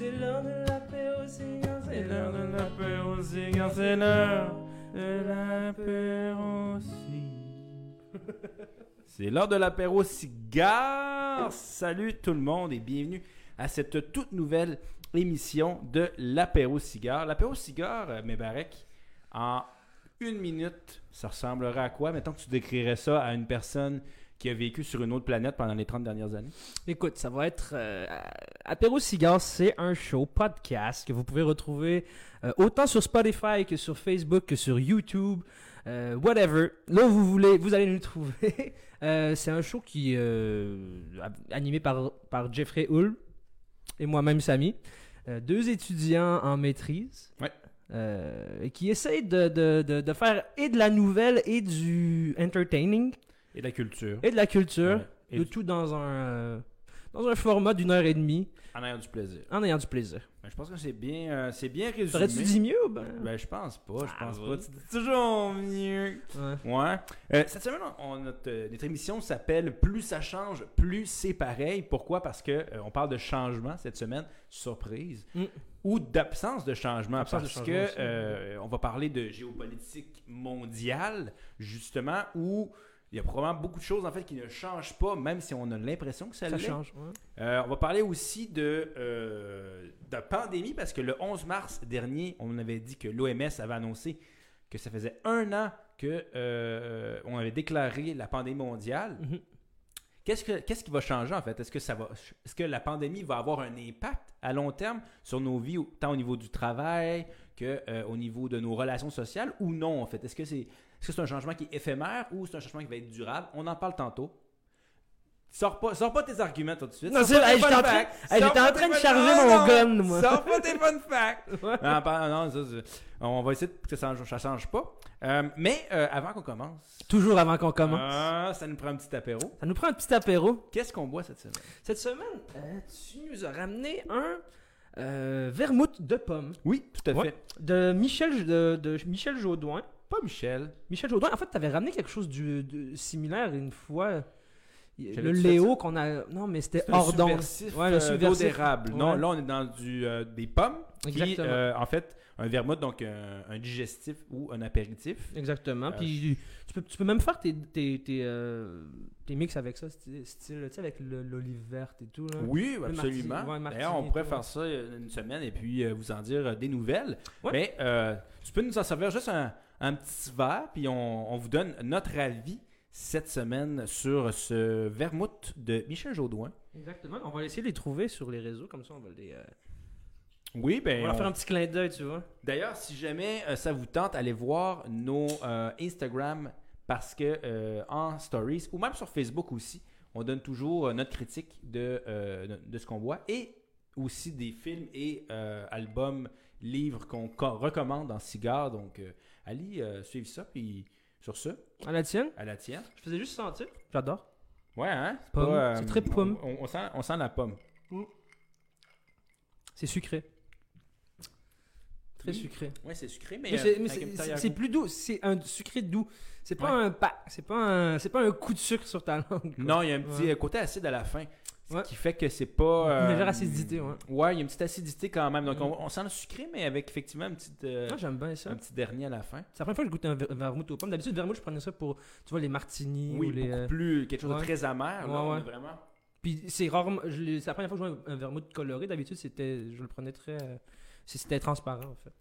C'est l'heure de l'apéro cigare, C'est l'heure de l'apéro cigare, c'est l'heure de l'apéro. C'est l'heure de l'apéro cigare. Salut tout le monde et bienvenue à cette toute nouvelle émission de l'apéro cigare. L'apéro cigare, euh, Mébarek, en une minute, ça ressemblerait à quoi? Mettons que tu décrirais ça à une personne qui a vécu sur une autre planète pendant les 30 dernières années. Écoute, ça va être. euh, Apéro c'est un show podcast que vous pouvez retrouver euh, autant sur Spotify que sur Facebook que sur YouTube, euh, whatever. Là où vous voulez, vous allez nous trouver. Euh, c'est un show qui animé par, par Jeffrey Hull et moi-même Samy. Deux étudiants en maîtrise. Ouais. Euh, qui essayent de, de, de, de faire et de la nouvelle et du entertaining Et la culture. et de la culture. Ouais. Et du- tout dans un, euh, dans un format d'une heure et demie, En ayant du plaisir. en ayant du plaisir. Ben, je pense que c'est bien, euh, c'est bien résumé. T'aurais-tu dit mieux ou ben? Ben, je pense pas, je Ah, pense oui. pas. Tu dis toujours mieux. Ouais. Ouais. Euh, cette semaine, on, notre, euh, notre émission s'appelle Plus ça change, plus c'est pareil. Pourquoi? Parce que on parle de changement cette semaine, surprise, Mm. ou d'absence de changement. Absence de parce changement que euh, on va parler de géopolitique mondiale, justement, où il y a probablement beaucoup de choses en fait qui ne changent pas, même si on a l'impression que ça, Ça change. ouais. Euh, on va parler aussi de, euh, de pandémie parce que le 11 mars dernier, on avait dit que l'OMS avait annoncé que ça faisait un an que euh, on avait déclaré la pandémie mondiale. Mhm. Qu'est-ce, que, qu'est-ce qui va changer en fait? Est-ce que ça va est-ce que la pandémie va avoir un impact à long terme sur nos vies, tant au niveau du travail que au niveau de nos relations sociales ou non en fait? Est-ce que c'est est-ce que c'est un changement qui est éphémère ou c'est un changement qui va être durable? On en parle tantôt. Sors pas, sors pas tes arguments tout de suite. Non, c'est- hey, j'étais en train- hey, en train de charger Non, mon gun, moi. Sors pas tes fun facts. Non, non, ça, on va essayer que ça, ça change pas. Euh, mais euh, avant qu'on commence, Toujours avant qu'on commence. ah, ça nous prend un petit apéro. Ça nous prend un petit apéro. Qu'est-ce qu'on boit cette semaine? Cette semaine, euh, tu nous as ramené un vermouth de pomme Oui, tout à Ouais. fait. de Michel, de, de Michel Jaudoin. Pas Michel. Michel Jaudoin, en fait, tu avais ramené quelque chose du, de similaire une fois. Le Léo qu'on a. Non, mais c'était subversif, Ouais, le euh, subversif. d'érable. Non, là, on est dans du, euh, des pommes. Qui, Exactement. euh, en fait, un vermouth, donc un, un digestif ou un apéritif. Exactement. Euh, Puis tu peux, tu peux même faire tes, tes, tes, tes mix avec ça, style, style, tu sais, avec l'olive verte et tout. Là. Oui, Le absolument. ouais, D'ailleurs, on pourrait tout, faire ça une semaine et puis vous en dire des nouvelles. Mais tu peux nous en servir juste un, un petit verre, puis on, on vous donne notre avis cette semaine sur ce vermouth de Michel Jaudoin. Exactement. On va essayer de les trouver sur les réseaux, comme ça on va les. euh, Oui, On ben. va leur on- faire un petit clin d'œil, tu vois. D'ailleurs, si jamais euh, ça vous tente, allez voir nos euh, Instagram parce que en stories ou même sur Facebook aussi, on donne toujours notre critique de, de, ce qu'on voit et aussi des films et albums, livres qu'on co- recommande en cigare. Donc, allez euh, suivre ça. Puis sur ce, À la tienne, à la tienne. je faisais juste sentir. J'adore. Ouais, hein? C'est Pomme. pas, C'est très pomme. On, on sent, on sent la pomme. C'est sucré. Très Oui. sucré. Ouais, c'est sucré, mais, Mais euh, c'est- mais avec c'est- plus doux. C'est un sucré doux. C'est pas Ouais. un pas. C'est pas un. C'est pas un coup de sucre sur ta langue. quoi. Non, il y a un petit Ouais. euh, côté acide à la fin. Ce Ouais. qui fait que c'est pas. Une euh, légère acidité, ouais. Ouais, il y a une petite acidité quand même. Donc, Mm. on, on sent le sucré, mais avec effectivement un petit, euh, Ah, j'aime bien ça. un petit dernier à la fin. C'est la première fois que je goûte un ver- un vermouth aux pommes. D'habitude, vermouth, je prenais ça pour, tu vois, les martinis Oui, ou les. beaucoup euh, plus. Quelque chose ouais. de très amer. Là, Ouais, est vraiment. Puis c'est l'ai- C'est la première fois que je vois un, un vermouth coloré. D'habitude, c'était, je le prenais très. C'était transparent, en fait.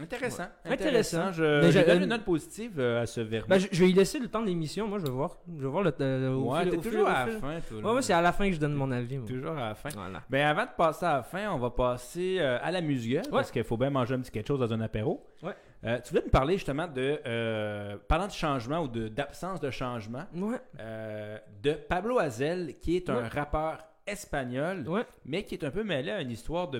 Intéressant. Ouais. Intéressant. Je, Mais je j'ai- donne une note positive euh, à ce verbe. Ben, je, je vais y laisser le temps de l'émission. Moi, je vais voir. Je vais voir le. euh, au ouais, fil- au toujours à la fin, toi. Ouais, c'est à la fin que je donne mon avis. moi. Toujours à la fin. Voilà. Ben, avant de passer à la fin, on va passer euh, à la musique parce qu'il faut bien manger un petit quelque chose dans un apéro. Ouais. Euh, tu voulais me parler justement de. Euh, parlant de changement ou de- d'absence de changement. Ouais. euh, de Pablo Hazel, qui est un Ouais. rappeur espagnol, Ouais. mais qui est un peu mêlé à une histoire de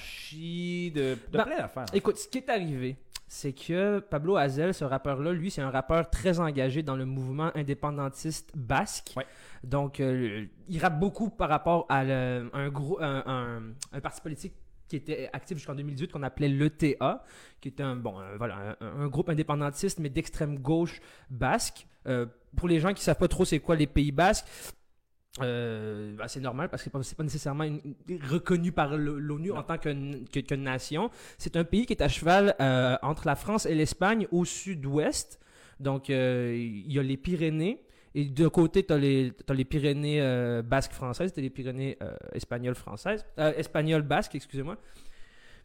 monarchie, de, de Ben, plein d'affaires. Écoute, ce qui est arrivé, c'est que Pablo Hazel, ce rappeur-là, lui, c'est un rappeur très engagé dans le mouvement indépendantiste basque. Ouais. Donc, euh, il rappe beaucoup par rapport à le- un, gros, un, un- un parti politique qui était actif jusqu'en 2018 qu'on appelait l'ETA, qui était un, bon, un- voilà, un, un groupe indépendantiste, mais d'extrême gauche basque. Euh, pour les gens qui savent pas trop c'est quoi les Pays basques, Euh, bah, c'est normal parce que c'est pas nécessairement une- reconnu par l'ONU en tant que, que- que nation. C'est un pays qui est à cheval euh, entre la France et l'Espagne au sud-ouest. Donc, euh, il y a les Pyrénées. Et d'un côté, tu as les, t'as les Pyrénées basques françaises, tu les Pyrénées espagnoles françaises, espagnoles basques, excusez-moi.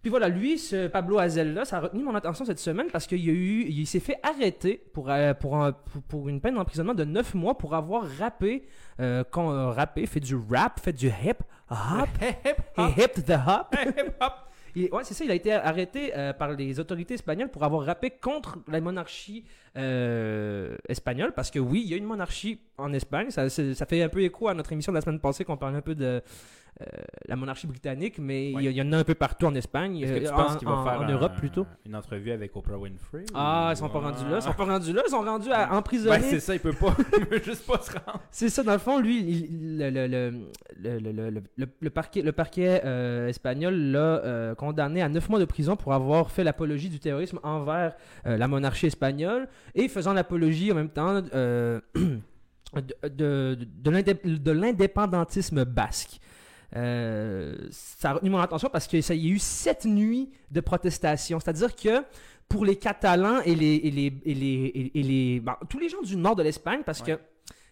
Puis voilà, lui, ce Pablo Hazel-là, ça a retenu mon attention cette semaine parce qu'il a eu, il s'est fait arrêter pour, euh, pour, un- pour, pour une peine d'emprisonnement de 9 mois pour avoir rappé, euh, quand, euh, rappé, fait du rap, fait du hip hop, Hip hop. hip the hop. Hip hop. Il- ouais, c'est ça, il a été arrêté euh, par les autorités espagnoles pour avoir rappé contre la monarchie euh, espagnole, parce que oui, il y a une monarchie en Espagne. Ça, fait un peu écho à notre émission de la semaine passée qu'on parlait un peu de euh, la monarchie britannique, mais il y a- Ouais. il y, en a un peu partout en Espagne, Est-ce que tu euh, penses en, qu'il va en- faire en un- Europe plutôt. une entrevue avec Oprah Winfrey Ah, ou- ils sont pas rendus là, ils sont pas rendus là, ils sont rendus à emprisonner. Ben, c'est ça, il peut pas. il veut juste pas se rendre. C'est ça, dans le fond, lui, il- le, parquet, le parquet euh, espagnol l'a euh, condamné à 9 mois de prison pour avoir fait l'apologie du terrorisme envers euh, la monarchie espagnole et faisant l'apologie en même temps euh, de, de, de l'indép- de l'indépendantisme basque. Euh, ça a retenu mon attention parce qu'il y a eu sept nuits de protestation. C'est-à-dire que pour les Catalans et les, et les, et les, et- les- bon, tous les gens du nord de l'Espagne, parce que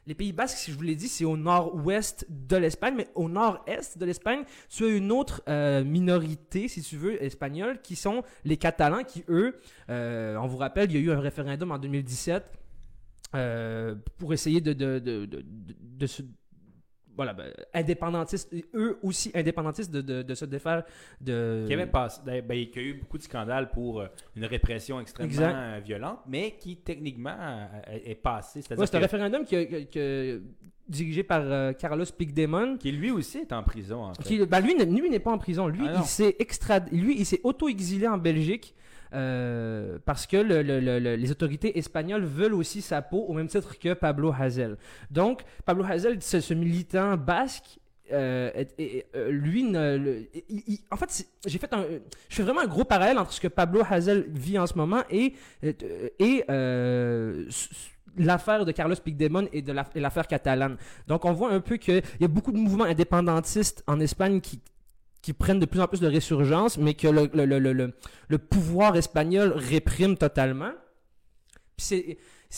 les Pays Basques, si je vous l'ai dit, c'est au nord-ouest de l'Espagne, mais au nord-est de l'Espagne, tu as une autre euh, minorité, si tu veux, espagnole, qui sont les Catalans, qui eux, euh, on vous rappelle, il y a eu un référendum en 2017 euh, pour essayer de, de, se voilà, ben, indépendantistes, eux aussi indépendantistes de, de, de se défaire de. Qui avait passé, ben, ben, qui a eu beaucoup de scandales pour euh, une répression extrêmement Exact. violente, mais qui techniquement est passé. Ouais, c'est un référendum qui, que- dirigé par euh, Carlos Puigdemont. qui lui aussi est en prison. En fait. Qui, ben, lui, lui n'est pas en prison. Lui, Ah il s'est extra, lui, il s'est auto-exilé en Belgique euh, parce que le- le- le- le- les autorités espagnoles veulent aussi sa peau au même titre que Pablo Hazel. Donc, Pablo Hazel, ce, militant basque. euh, euh, lui, en fait, j'ai fait un, je fais vraiment un gros parallèle entre ce que Pablo Hazel vit en ce moment et, l'affaire de Carlos Puigdemont et de l'affaire catalane. Donc, on voit un peu qu'il y a beaucoup de mouvements indépendantistes en Espagne qui, qui prennent de plus en plus de résurgence, mais que le, pouvoir espagnol réprime totalement.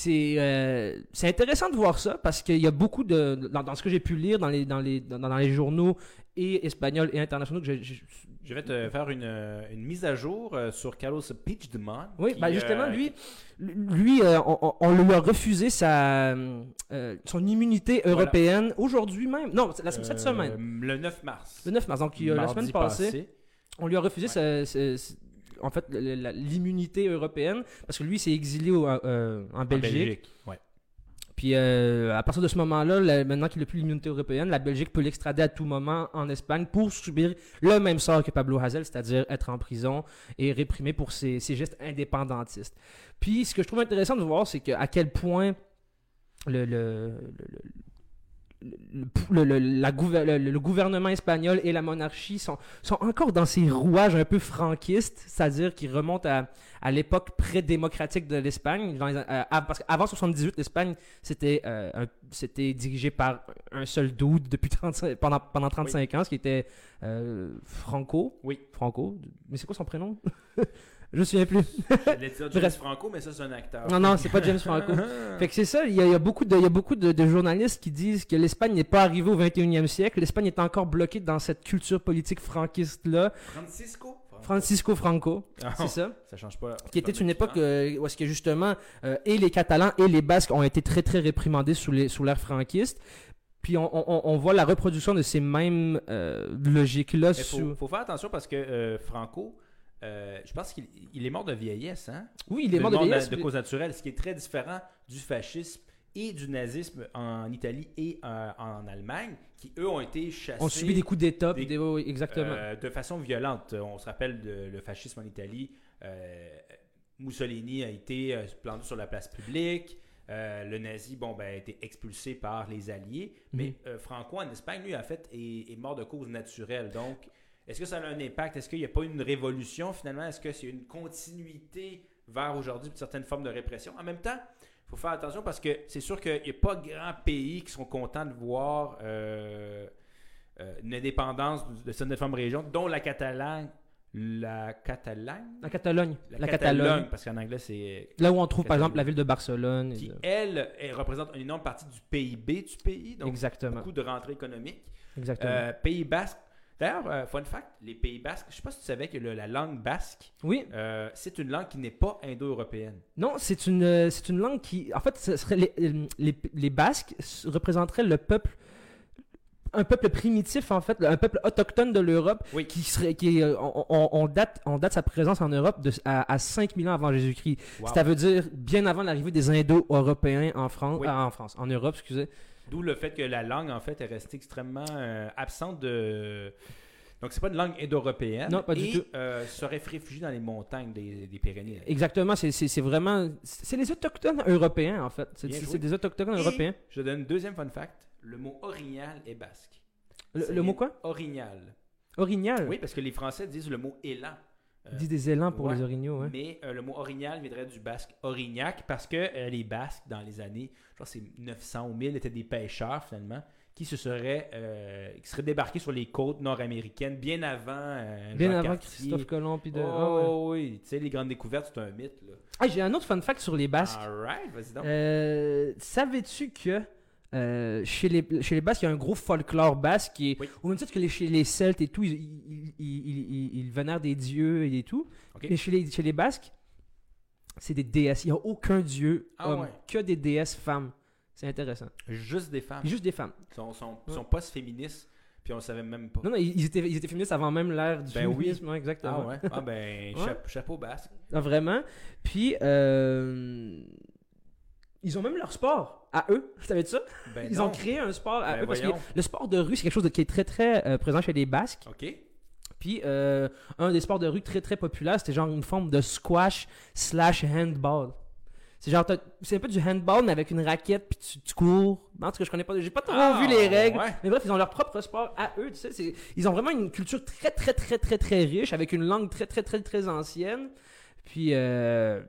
Euh, c'est intéressant de voir ça parce qu'il y a beaucoup de. Dans, ce que j'ai pu lire dans les journaux et espagnols et internationaux que Je vais te faire une, une mise à jour euh, sur Carlos Puigdemont. Oui, qui, ben justement, euh, lui, lui euh, on, lui a refusé sa, euh, son immunité européenne aujourd'hui même. Non, la- cette semaine. Le 9 mars. Le 9 mars. Donc, il la semaine passée, passé. on lui a refusé Ouais. sa- sa- sa- en fait, l'immunité européenne parce que lui, s'est exilé au- en En Belgique. Belgique. Ouais. Puis euh, à partir de ce moment-là, maintenant qu'il n'a plus l'immunité européenne, la Belgique peut l'extrader à tout moment en Espagne pour subir le même sort que Pablo Hazel, c'est-à-dire être en prison et réprimé pour ses, gestes indépendantistes. Puis ce que je trouve intéressant de voir, c'est à quel point le, le- le- le- la gouvernement espagnol et la monarchie sont, sont encore dans ces rouages un peu franquistes, c'est-à-dire qui remontent à, à l'époque pré-démocratique de l'Espagne. euh, parce qu'avant 78, l'Espagne, c'était euh, c'était dirigé par un seul dude depuis 35 pendant, pendant 35 ans, ce qui était euh, Franco. Oui. Franco. Mais c'est quoi son prénom? Je me souviens plus. J'allais dire James. Franco, mais ça, c'est un acteur. Non, non, c'est pas James Franco. Fait que c'est ça, il y a, il y a beaucoup, de, il y a beaucoup de, de journalistes qui disent que l'Espagne n'est pas arrivée au 21e siècle. L'Espagne est encore bloquée dans cette culture politique franquiste-là. Francisco Francisco Franco, Ah, c'est ça. Ça change pas. Qui était une époque Ah. euh, où est-ce que justement, euh, et les Catalans et les Basques ont été très très réprimandés sous l'ère franquiste. Puis on, on- on voit la reproduction de ces mêmes euh, logiques-là Il sous... faut, faut faire attention parce que Franco, euh, je pense qu'il il est mort de vieillesse. Hein? Oui, il est mort de vieillesse. de cause naturelle, ce qui est très différent du fascisme et du nazisme en Italie et euh, en Allemagne, qui eux ont été chassés On subit des coups d'État, des- des... oui, exactement. euh, de façon violente. On se rappelle de, le fascisme en Italie. Mussolini a été planté sur la place publique. Euh, le nazi, bon, ben, a été expulsé par les Alliés. Mhm. Mais euh, Franco, en Espagne, lui, en fait, est, est mort de cause naturelle. Donc, est-ce que ça a un impact? Est-ce qu'il n'y a pas une révolution, finalement? Est-ce que c'est une continuité vers aujourd'hui de certaines formes de répression? En même temps, faut faire attention parce que c'est sûr qu'il n'y a pas grand pays qui sont contents de voir euh, euh, une indépendance de cette femme région, dont la Catalogne. La Catalogne La Catalogne. La, Catalogne, parce qu'en anglais, c'est. Là où on trouve, par exemple, la ville de Barcelone. Qui, de- elle, elle représente une énorme partie du PIB du pays, donc Exactement. beaucoup de rentrées économiques. Exactement. Euh, Pays basque. D'ailleurs, euh, fun fact, les Pays basques, je sais pas si tu savais que le- la langue basque, oui. euh, c'est une langue qui n'est pas indo-européenne. Non, c'est une, euh, c'est une langue qui. En fait, ce serait les, les, les Basques représenteraient le peuple. Un peuple primitif, en fait, un peuple autochtone de l'Europe Oui. qui serait. Qui, on, on- on date, on date sa présence en Europe de, à, à 5000 ans avant Jésus-Christ. Wow. Ça veut dire bien avant l'arrivée des Indo-Européens en France, Oui. ah, en France, en Europe, excusez. D'où le fait que la langue, en fait, est restée extrêmement euh, absente de. Donc, c'est pas une langue indo-européenne. Non, pas du et, tout. euh, serait réfugiée dans les montagnes des, des Pyrénées. Exactement, c'est- vraiment. C'est les autochtones européens, en fait. C'est des autochtones Et européens. Je donne un deuxième fun fact. Le mot orignal est basque. Le, le mot quoi? Orignal. Orignal. Oui, parce que les Français disent le mot élan. Euh, disent des élans pour ouais. les orignaux, ouais. Mais euh, le mot orignal viendrait du basque orignac parce que euh, les Basques, dans les années, je crois que c'est 900 ou 1000, étaient des pêcheurs finalement qui se seraient, euh, qui seraient débarqués sur les côtes nord-américaines bien avant. euh, Bien Jean avant Cartier. Christophe Colomb. Puis de... Oh, ah ouais. oui, tu sais, les grandes découvertes, c'est un mythe. Là. Ah, j'ai un autre fun fact sur les Basques. Alright, vas-y donc. Euh, Savais-tu que euh, chez, les, chez les Basques, il y a un gros folklore basque qui est. Oui. Au même titre que les, chez les Celtes et tout, ils, ils, ils, ils- vénèrent des dieux et tout. Mais chez les, chez les Basques, c'est des déesses. Il n'y a aucun dieu Ah homme, ouais. que des déesses femmes. C'est intéressant. Juste des femmes. Juste des femmes. Ils sont, sont, Ouais. sont post-féministes, puis on le savait même pas. Non, non, ils étaient, ils étaient féministes avant même l'ère du Ben oui. féminisme. ouais, exactement. Ah ouais? Ah ben, Ouais. chapeau basque. Ah, vraiment. Puis, euh, ils ont même leur sport à eux. Tu savais de ça? Ben Ils non. ont créé un sport à Ben eux parce que le sport de rue, c'est quelque chose de- qui est très très euh, présent chez les Basques. OK. Puis euh, un des sports de rue très très populaire, c'était genre une forme de squash slash handball. C'est genre, c'est un peu du handball, mais avec une raquette, puis tu, tu cours. En tout cas, je connais pas, j'ai pas trop Ah, vu les règles. ouais. Mais bref, ils ont leur propre sport à eux, tu sais. Ils ont vraiment une culture très très très très très riche, avec une langue très très très très ancienne. Puis, euh,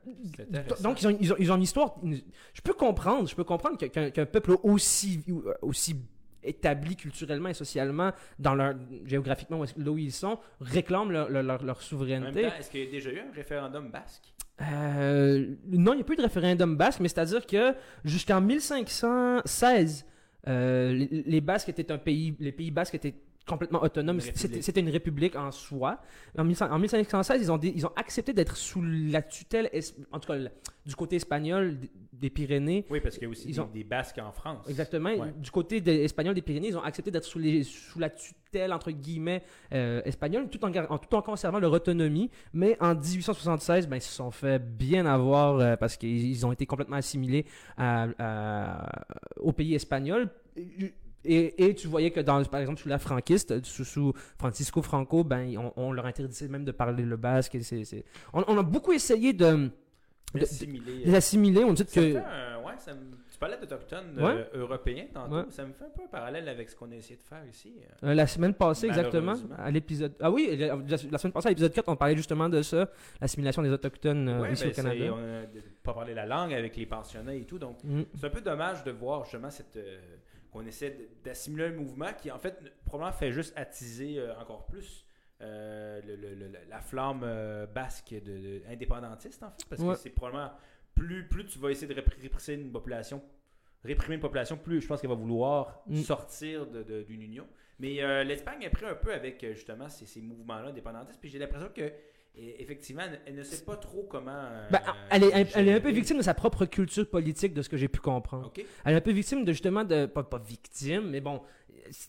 donc, ils ont, ils, ont, ils ont une histoire. une- je peux comprendre, je peux comprendre qu'un peuple aussi, aussi établi culturellement et socialement, dans leur, géographiquement, là où ils sont, réclament leur, leur, leur- souveraineté. est-ce qu'il y a déjà eu un référendum basque? Euh, non, il n'y a pas eu de référendum basque, mais c'est-à-dire que jusqu'en 1516, euh, les, les Basques étaient un pays, les pays basques étaient complètement autonomes. Une C'était une république en soi. En, 1500 en 1516, ils ont, dé- ils ont accepté d'être sous la tutelle, en tout cas du côté espagnol des Pyrénées. Oui, parce qu'il y a aussi Ils des, ont- des basques en France. Exactement. Ouais. Du côté des espagnol des Pyrénées, ils ont accepté d'être sous, les- sous la tutelle, entre guillemets, euh, espagnole, tout en, gar- en- tout en conservant leur autonomie. Mais en 1876, ben, ils se sont fait bien avoir euh, parce qu'ils ils ont été complètement assimilés à- à- au pays espagnol. Et, et tu voyais que, dans, par exemple, sous la franquiste, sous, sous Francisco Franco, ben, on, on leur interdisait même de parler le basque. et c'est- c'est- On, on a beaucoup essayé de, de, de Assimilé. les assimiler. On dit que... un- ouais, ça me- Tu parlais d'autochtones Ouais. euh, européens tantôt. Ouais. Ça me fait un peu un parallèle avec ce qu'on a essayé de faire ici. euh. Euh, la semaine passée, exactement, à l'épisode. Ah oui, la, la semaine passée, à l'épisode 4, on parlait justement de ça, l'assimilation des Autochtones euh, Ouais, ici ben, au Canada. on a pas parlé la langue avec les pensionnats et tout. Donc, Mm. c'est un peu dommage de voir justement cette. Qu'on essaie d'assimiler un mouvement qui, en fait, probablement fait juste attiser euh, encore plus. euh, le- le- le- la flamme euh, basque de, de- indépendantiste en fait parce Ouais. que c'est probablement plus plus tu vas essayer de répr- réprimer une population réprimer une population plus je pense qu'elle va vouloir Mm. sortir d'une union mais l'Espagne a pris un peu avec justement ces, ces mouvements-là indépendantistes. Puis j'ai l'impression que et- effectivement, elle- ne sait pas trop comment. euh, Ben, elle, est, elle est un peu victime de sa propre culture politique, de ce que j'ai pu comprendre. Elle est un peu victime de justement de. Pas, pas victime, mais bon.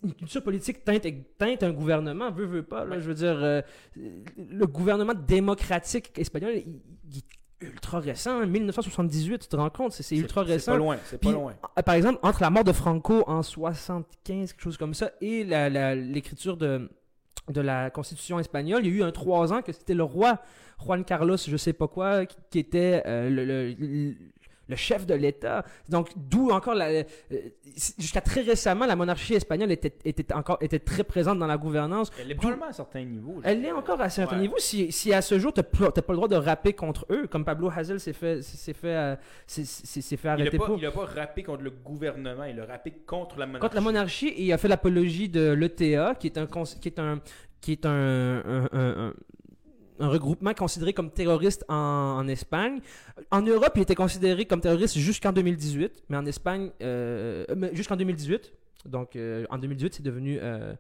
Une culture politique teinte, teinte un gouvernement, veut, veut pas. Là, Ouais. Je veux dire, euh, le gouvernement démocratique espagnol, il, il est ultra récent, hein, 1978, tu te rends compte, c'est c'est ultra C'est récent. pas loin. C'est pas loin. euh, Par exemple, entre la mort de Franco en 75, quelque chose comme ça, et la- la- l'écriture de, de la Constitution espagnole, il y a eu un trois ans que c'était le roi Juan Carlos, je sais pas quoi, qui, était euh, le, le- le chef de l'État. Donc, d'où encore, la- euh, jusqu'à très récemment, la monarchie espagnole était, était, encore, était très présente dans la gouvernance. Elle est probablement à un certain niveau. je Elle l'est encore à un certain Ouais. niveau. Si, si à ce jour, tu n'as pas le droit de rapper contre eux, comme Pablo Hazel s'est fait, s'est fait, euh, s'est- fait Il arrêter n'a pas, pour. il a pas rappé contre le gouvernement, il a rappé contre la monarchie. Contre la monarchie, et il a fait l'apologie de l'ETA, qui est un, qui est un, qui est un, un- un- un- un regroupement considéré comme terroriste en, en Espagne. En Europe, il était considéré comme terroriste jusqu'en 2018, mais en Espagne, euh, jusqu'en 2018. Donc, euh, en 2018, c'est devenu. euh,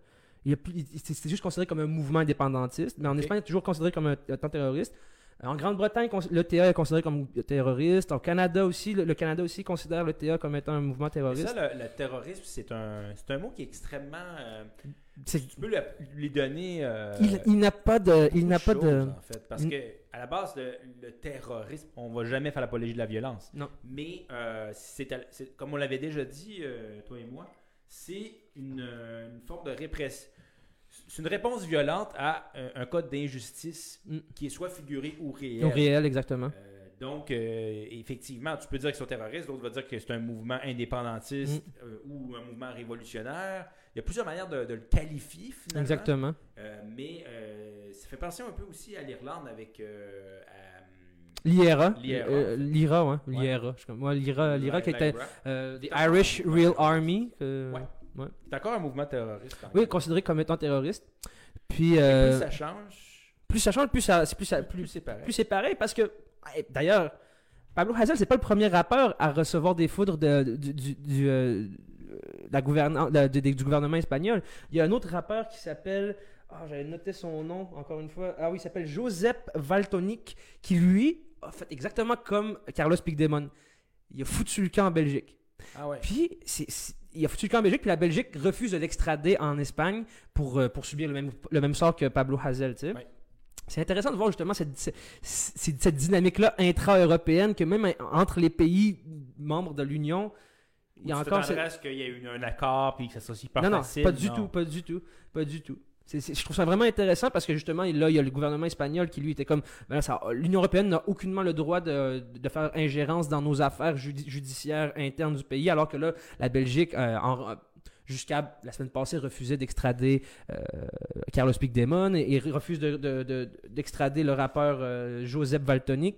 C'était juste considéré comme un mouvement indépendantiste, mais en. Espagne, il est toujours considéré comme un, un terroriste. En Grande-Bretagne, cons- l'ETA est considéré comme terroriste. Au Canada aussi, le, le Canada aussi considère l'ETA comme étant un mouvement terroriste. ça, le, le terrorisme, c'est un, c'est un mot qui est extrêmement. Tu peux lui, lui donner. euh, Il, il n'a pas de. Il n'a pas de. choses, en fait, parce Mm. que à la base, le, le terrorisme, on va jamais faire l'apologie de la violence. Non. Mais euh, c'est, comme on l'avait déjà dit, euh, toi et moi, c'est une, une forme de répression. C'est une réponse violente à un, un code d'injustice Mm. qui est soit figuré ou réel. Au réel, exactement. Euh, donc, euh, effectivement, tu peux dire qu'ils sont terroristes, d'autres vont dire que c'est un mouvement indépendantiste Mm. euh, ou un mouvement révolutionnaire. Il y a plusieurs manières de, de le qualifier, finalement. Exactement. Euh, mais ça fait penser un peu aussi à l'Irlande avec. L'IRA. L'IRA. L'IRA, ouais. Ouais. L'IRA. Moi, l'IRA, l'IRA qui était. The Irish Real. Army. euh, Ouais. C'est encore un mouvement terroriste. quand Oui, même. considéré comme étant terroriste. Puis. Plus ça change, plus ça change, plus ça, plus, ça, plus, plus, c'est pareil. plus c'est pareil parce que. Ouais, D'ailleurs, Pablo Hazel, c'est pas le premier rappeur à recevoir des foudres de, du, du, du, euh, la de- de- du gouvernement espagnol. Il y a un autre rappeur qui s'appelle. Ah, j'avais noté son nom encore une fois. Ah oui, il s'appelle Joseph Valtonic, qui lui a fait exactement comme Carlos Puigdemont. Il a foutu le camp en Belgique. Ah ouais. Puis, il a foutu le camp en Belgique, puis la Belgique refuse de l'extrader en Espagne pour, euh, pour subir le même, le même sort que Pablo Hazel, tu sais. Ouais. C'est intéressant de voir justement cette, cette, cette- cette dynamique-là intra-européenne, que même entre les pays membres de l'Union, il y a encore... t'attendrais à ce qu'il y ait eu un accord puis que ça soit super Non, non, facile. pas du non. tout, pas du tout, pas du tout. Je trouve ça vraiment intéressant parce que justement, là, il y a le gouvernement espagnol qui lui était comme ben l'Union européenne n'a aucunement le droit de, de faire ingérence dans nos affaires judi- judiciaires internes du pays, alors que là, la Belgique, euh, en- jusqu'à la semaine passée, refusait d'extrader euh, Carlos Puigdemont et, et refuse de- de- de- d'extrader le rappeur euh, Joseph Valtonic.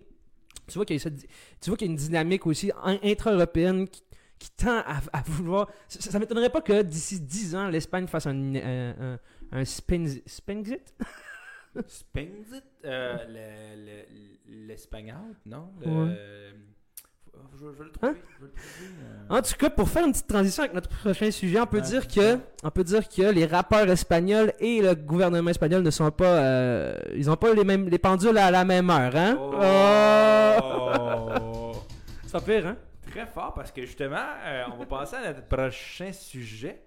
Tu vois qu'il y a, cette- tu vois qu'il y a une dynamique aussi in- intra-européenne qui, qui tend à, à vouloir. Ça, ça m'étonnerait pas que d'ici 10 ans, l'Espagne fasse un, un, un, un euh, le- le- l'espagnol, non? Le- Ouais. Je, le trouver. Hein? je vais le trouver, euh. En tout cas, pour faire une petite transition avec notre prochain sujet, on peut Ouais, dire que ça. on peut dire que les rappeurs espagnols et le gouvernement espagnol ne sont pas euh, ils ont pas les mêmes les pendules à la même heure, hein? Oh! C'est pas pire, hein? Très fort parce que justement, euh, on va passer à notre prochain sujet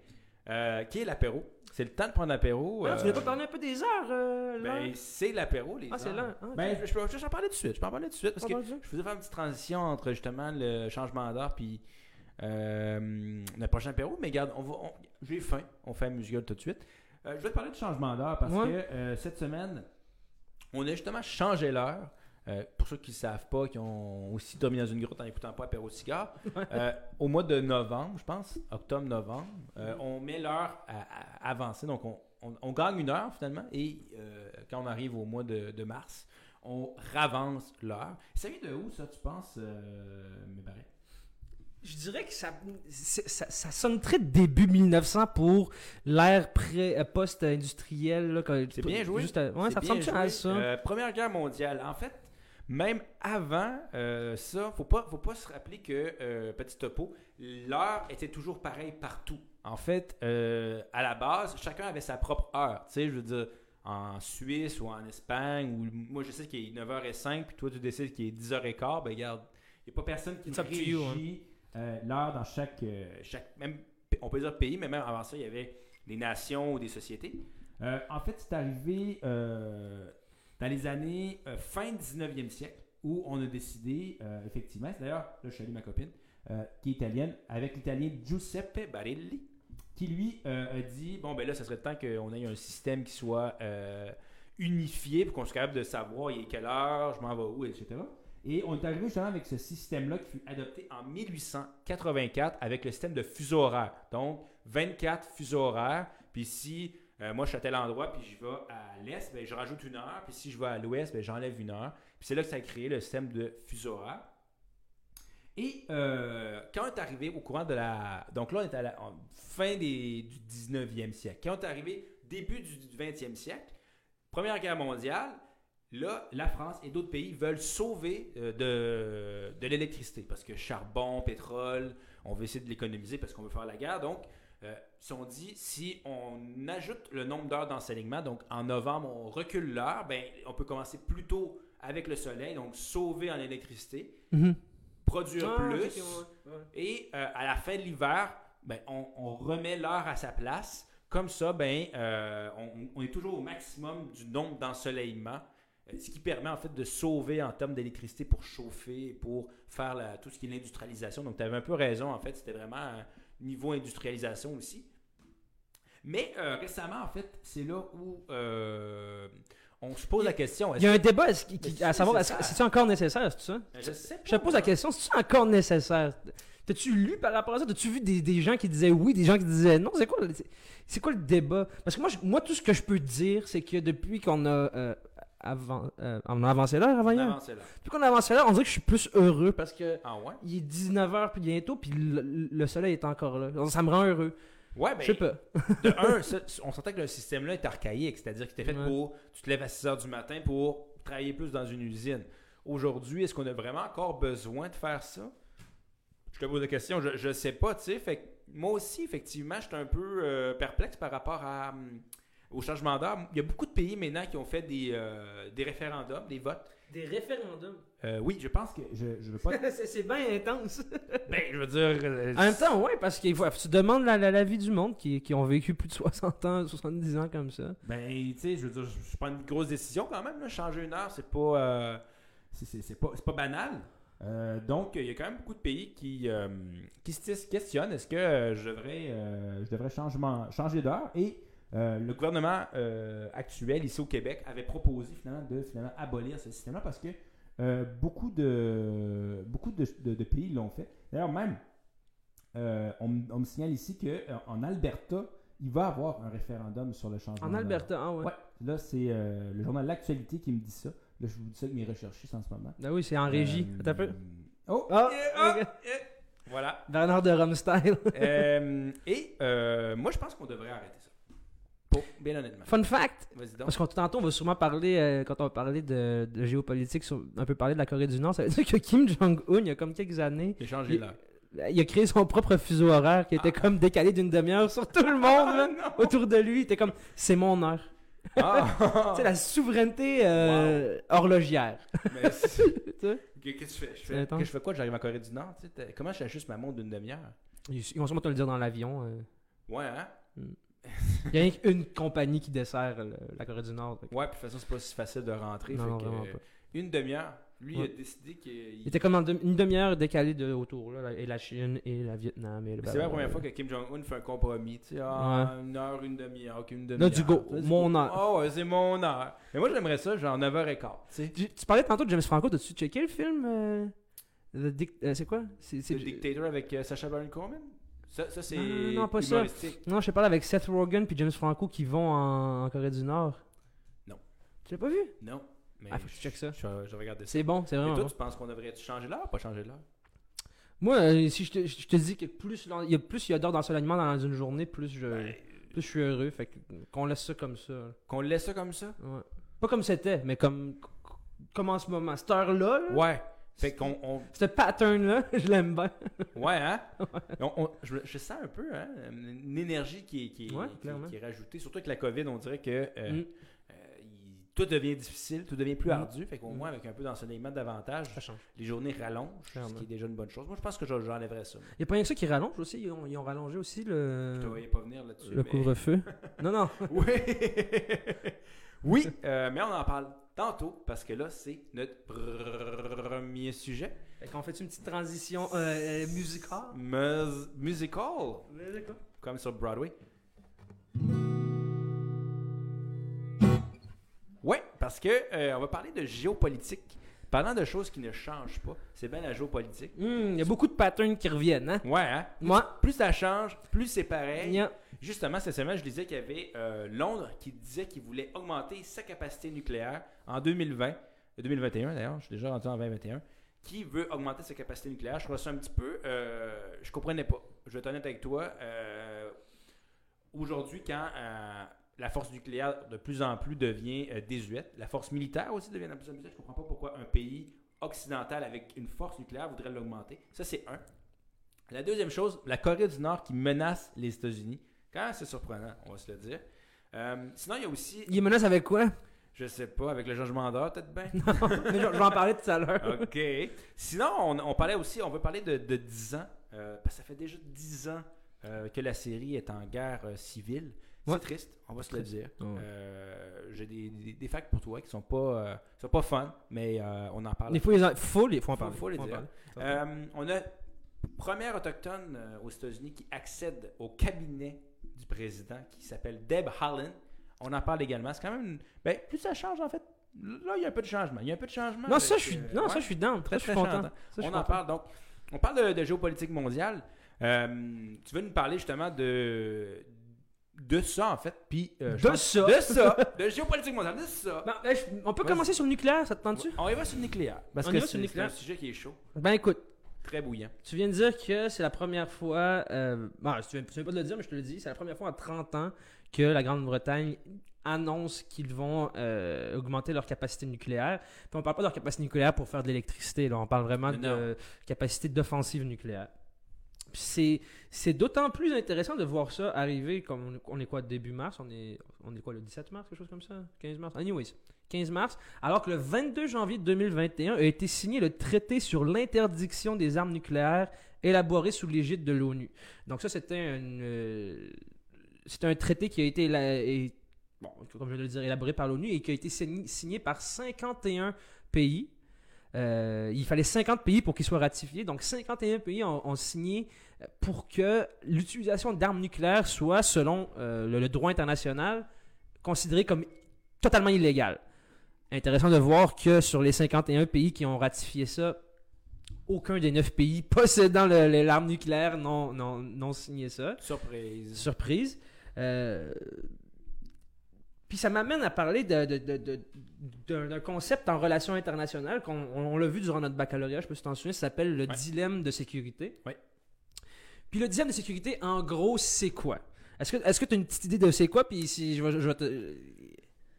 euh, qui est l'apéro. C'est le temps de prendre l'apéro. Ah, euh, Tu voulais pas parler un peu des heures euh, là? ben, c'est l'apéro, les Ah, c'est heures. là. Ah, ok. Ben, je, je, peux- je vais en parler tout de suite. Je peux en parler tout de suite parce que Entendu. je faisais faire une petite transition entre justement le changement d'heure puis euh, le prochain apéro. Mais regarde, on va, on- j'ai faim. On fait un musical tout de suite. Euh, je vais te parler de changement d'heure parce Ouais. que euh, cette semaine, on a justement changé l'heure. Euh, pour ceux qui ne savent pas, qui ont aussi dormi dans une grotte en écoutant pas apéro cigare, euh, au mois de novembre, je pense, octobre-novembre, euh, on met l'heure à, à avancer. Donc, on, on- on gagne une heure finalement. Et quand on arrive au mois de, de mars, on ravance l'heure. Ça vient de où, ça, tu penses, Mébarek? Je dirais que ça, ça, ça sonne très début 1900 pour l'ère post-industrielle. C'est bien joué. Juste à- ouais, ça bien ressemble à ça? Euh, Première guerre mondiale. En fait, même avant euh, ça, faut pas, faut pas se rappeler que, euh, petit topo, l'heure était toujours pareille partout. En fait, euh, à la base, chacun avait sa propre heure. Tu sais, je veux dire, en Suisse ou en Espagne, ou moi je sais qu'il est 9h05, puis toi tu décides qu'il est 10h15, ben regarde, il n'y a pas personne qui hein. régit euh, l'heure dans chaque, chaque même, on peut dire pays, mais même avant ça, il y avait des nations ou des sociétés. En fait, c'est arrivé dans les années euh, fin 19e siècle où on a décidé, euh, effectivement, c'est d'ailleurs, là je salue ma copine, euh, qui est italienne, avec l'italien Giuseppe Barelli, qui lui a dit, bon ben là, ça serait le temps qu'on ait un système qui soit unifié pour qu'on soit capable de savoir il est quelle heure, je m'en vais où, etc. Et on est arrivé justement avec ce système-là qui fut adopté en 1884 avec le système de fuseau horaire. Donc, 24 fuseaux horaires. Puis si euh, moi je suis à tel endroit, puis je vais à l'est, ben, je rajoute une heure. Puis si je vais à l'ouest, ben, j'enlève une heure. Puis c'est là que ça a créé le système de fuseau horaire. Et euh, quand on est arrivé au courant de la. Donc là, on est à la en fin du 19e siècle. Quand on est arrivé début du 20e siècle, Première Guerre mondiale, là, la France et d'autres pays veulent sauver euh, de, de l'électricité parce que charbon, pétrole, on veut essayer de l'économiser parce qu'on veut faire la guerre. Donc, euh, ils se sont dit, si on ajoute le nombre d'heures d'enseignement, donc en novembre, on recule l'heure, ben, on peut commencer plus tôt avec le soleil, donc sauver en électricité, Mhm. produire Ah, plus. ok, ouais, ouais. Et euh, à la fin de l'hiver, ben, on, on remet l'heure à sa place. Comme ça, ben, euh, on, on est toujours au maximum du nombre d'ensoleillements, euh, ce qui permet en fait de sauver en termes d'électricité pour chauffer, pour faire la- tout ce qui est l'industrialisation. Donc, tu avais un peu raison, en fait, c'était vraiment un niveau industrialisation aussi. Mais euh, récemment, en fait, c'est là où euh, on se pose la question. Il y a un débat est-ce qui- c'est à savoir, est-ce que- c'est-tu encore nécessaire, c'est ça? Je sais Je te pose la moi. question, c'est-tu encore nécessaire? T'as-tu lu par rapport à ça? T'as-tu vu des, des gens qui disaient oui, des gens qui disaient non? C'est quoi, le- c'est- c'est quoi le débat? Parce que moi, je- moi, tout ce que je peux dire, c'est que depuis qu'on a, euh, avant, euh, on a avancé l'heure avant On hier? Depuis qu'on a avancé l'heure, on dirait que je suis plus heureux parce que Ah ouais? il est 19h puis bientôt, puis le, le soleil est encore là. Ça me rend heureux. Ouais, ben, Je sais pas. De un, ça, on sentait que le système-là est archaïque, c'est-à-dire qu'il était fait Ouais. pour. Tu te lèves à 6 h du matin pour travailler plus dans une usine. Aujourd'hui, est-ce qu'on a vraiment encore besoin de faire ça? Je te pose la question, je, je sais pas, tu sais. Fait moi aussi, effectivement, je suis un peu euh, perplexe par rapport à, hum, au changement d'heure. Il y a beaucoup de pays maintenant qui ont fait des, euh, des référendums, des votes. Des référendums. Euh, oui, je pense que. Je, je veux pas. c'est bien intense. ben, je veux dire. euh, En même temps, ouais, parce que tu demandes la, la, la vie du monde qui, qui ont vécu plus de 60 ans, 70 ans comme ça. Ben, tu sais, je veux dire, je prends une grosse décision quand même. Là. Changer une heure, c'est pas, euh, c'est, pas, c'est pas banal. Euh, donc, il y a quand même beaucoup de pays qui, euh, qui se questionnent est-ce que euh, je devrais, euh, je devrais changement, changer d'heure? Et euh, le gouvernement euh, actuel, ici au Québec, avait proposé finalement de finalement abolir ce système-là parce que euh, beaucoup de, beaucoup de, de- de pays l'ont fait. D'ailleurs, même, on, me signale ici qu'en Alberta, il va y avoir un référendum sur le changement En. Alberta, ah ouais. Ouais, là, c'est le journal L'Actualité qui me dit ça. Là, je vous dis ça avec mes recherchistes en ce moment. Ah oui, c'est en régie. Attends un peu. Oh! Yeah, ok. yeah. Voilà. Bernard de Rome style. Euh, et euh, moi, je pense qu'on devrait arrêter ça. Bien honnêtement. Fun fact, donc. parce qu'on tantôt on va sûrement parler, euh, quand on va parler de, de géopolitique, sur- un peu parler de la Corée du Nord, ça veut dire que Kim Jong-un, il y a comme quelques années, changé il- l'heure. il a créé son propre fuseau horaire qui était comme décalé d'une demi-heure sur tout le monde, là, autour de lui. Il était comme, c'est mon heure. Ah! Tu sais, la souveraineté euh, c'est- Tu sais? Qu'est-ce que tu fais? Je C'est fais, que je fais quoi? J'arrive en Corée du Nord. tu sais, t'as- Comment j'ajuste ma montre d'une demi-heure? Ils ils vont sûrement te le dire dans l'avion. euh. Ouais, hein? Il y a rien qu'une compagnie qui dessert le- la Corée du Nord. fait que- Ouais, puis de toute façon, c'est pas si facile de rentrer. Non, fait non, que, vraiment euh, pas. Une demi-heure. Lui, Ouais. il a décidé qu'il. Il était comme en une demi-heure décalé de autour, là, la- et la Chine, et la Vietnam, et le C'est la première fois que Kim Jong-un fait un compromis. Tu sais, ah, une heure, une demi-heure, ok, une demi-heure. Du go, mon heure. Ouais, c'est mon heure. Mais moi, j'aimerais ça, genre 9h15. Tu sais. Tu, tu parlais tantôt de James Franco, t'as-tu checké le film euh, The Dic- euh, C'est quoi? C'est- le Dictator avec euh, Sacha Baron Cohen. Ça, ça c'est Non, non, pas ça. Non, je parle avec Seth Rogen puis James Franco qui vont en, en Corée du Nord. Non. Tu l'as pas vu? Non. Mais Ah, faut que tu checkes ça. Je, je, je ça. C'est bon, c'est Et vraiment toi, bon. tu penses qu'on devrait changer l'heure ou pas changer l'heure? Moi, euh, si je te, je te dis que plus il y a, plus il y a d'heures d'ensoleillement dans une journée, plus je, Ben, plus je suis heureux. Fait qu'on laisse ça comme ça. Qu'on laisse ça comme ça? Ouais. Pas comme c'était, mais comme, comme en ce moment. Cette heure-là, là, Ouais. Fait qu'on. on- ce pattern-là, je l'aime bien. Ouais, hein? On- on- je, je sens un peu hein, une énergie qui est, qui, est, Ouais, qui- clairement. qui est rajoutée. Surtout avec la COVID, on dirait que. euh, Mm. euh, il- tout devient difficile, tout devient plus Mm. ardu. Fait qu'au Mm. moins, avec un peu d'ensoleillement davantage, les journées rallongent, ce qui est déjà une bonne chose. Moi, je pense que j'en- j'enlèverais ça. Il n'y a pas rien que ça qui rallonge aussi. Ils ont, ils ont rallongé aussi le, Je te voyais pas venir là-dessus. le mais- couvre-feu. non, non. Oui, oui euh, mais on en parle tantôt parce que là, c'est notre premier sujet. Fait qu'on fait une petite transition euh, musicale. Mus- musical, comme sur Broadway. Oui, parce que euh, on va parler de géopolitique. Parlant de choses qui ne changent pas, c'est bien la géopolitique. Hmm, Il y a beaucoup de patterns qui reviennent, hein? Ouais, hein? Moi, Plus ça change, plus c'est pareil. Justement, cette semaine, je disais qu'il y avait euh, Londres qui disait qu'il voulait augmenter sa capacité nucléaire en 2020, euh, 2021 d'ailleurs, je suis déjà rendu en 2021, qui veut augmenter sa capacité nucléaire. Je trouve ça un petit peu, euh, je comprenais pas. Je vais être honnête avec toi. euh, Aujourd'hui, quand euh, la force nucléaire de plus en plus devient euh, désuète, la force militaire aussi devient de plus en plus désuète, je comprends pas pourquoi un pays occidental avec une force nucléaire voudrait l'augmenter. Ça, c'est un. La deuxième chose, la Corée du Nord qui menace les États-Unis. Quand assez surprenant, on va se le dire. Euh, sinon, il y a aussi, il menace avec quoi? je sais pas, avec le changement d'heure, peut-être bien. Mais je, je vais en parler tout à l'heure. OK. Sinon, on, on parlait aussi, on veut parler de, de 10 ans. euh, parce que ça fait déjà 10 ans euh, que la série est en guerre civile. C'est triste, on va se le dire. Euh, J'ai des, des, des facts pour toi qui sont pas, euh, sont pas fun, mais euh, on en parle. Il faut, les, faut en Faut- parler. faut les en dire. Euh, on a première autochtone aux États-Unis qui accède au cabinet du président qui s'appelle Deb Haaland. On en parle également. C'est quand même. une- Ben, plus ça change en fait. Là, il y a un peu de changement. Il y a un peu de changement. non, ça, je suis, non, ouais. ça, je suis down. Très, content. chantant. Ça, je suis on en content. parle donc. On parle de, de géopolitique mondiale. Euh, tu veux nous parler justement de de ça en fait, puis euh, De ça? de ça, de géopolitique mondiale, de ça. Ben, ben, je- on peut commencer sur le nucléaire, ça te tente-tu? On y va sur le nucléaire parce On y que va sur c'est le c'est un sujet qui est chaud, Ben écoute, très bouillant. tu viens de dire que c'est la première fois. Euh, bon, tu viens, tu viens pas de le dire, mais je te le dis. C'est la première fois en 30 ans que la Grande-Bretagne annonce qu'ils vont euh, augmenter leur capacité nucléaire. Puis on parle pas de leur capacité nucléaire pour faire de l'électricité. Là, on parle vraiment Non. de capacité d'offensive nucléaire. C'est, c'est d'autant plus intéressant de voir ça arriver comme on, est quoi début mars? On est on est quoi le 17 mars quelque chose comme ça? 15 mars? Anyways 15 mars. Alors que le 22 janvier 2021 a été signé le traité sur l'interdiction des armes nucléaires élaboré sous l'égide de l'ONU. Donc ça c'était euh, c'était un traité qui a été comme je le dire élaboré par l'ONU et qui a été signé, signé par 51 pays euh, il fallait 50 pays pour qu'il soit ratifié. Donc 51 pays ont, ont signé euh, pour que l'utilisation d'armes nucléaires soit, selon euh, le, le droit international, considérée comme totalement illégale. Intéressant de voir que sur les 51 pays qui ont ratifié ça, aucun des 9 pays possédant l'arme nucléaire n'ont signé ça. Surprise. Surprise. Euh, Puis ça m'amène à parler de- de- de- de- d'un concept en relations internationales qu'on on, on l'a vu durant notre baccalauréat, je peux t'en souvenir, ça s'appelle le Ouais. dilemme de sécurité. Ouais. Puis le dilemme de sécurité, en gros, c'est quoi? Est-ce que est-ce que tu as une petite idée de c'est quoi? Puis si je vais, je te.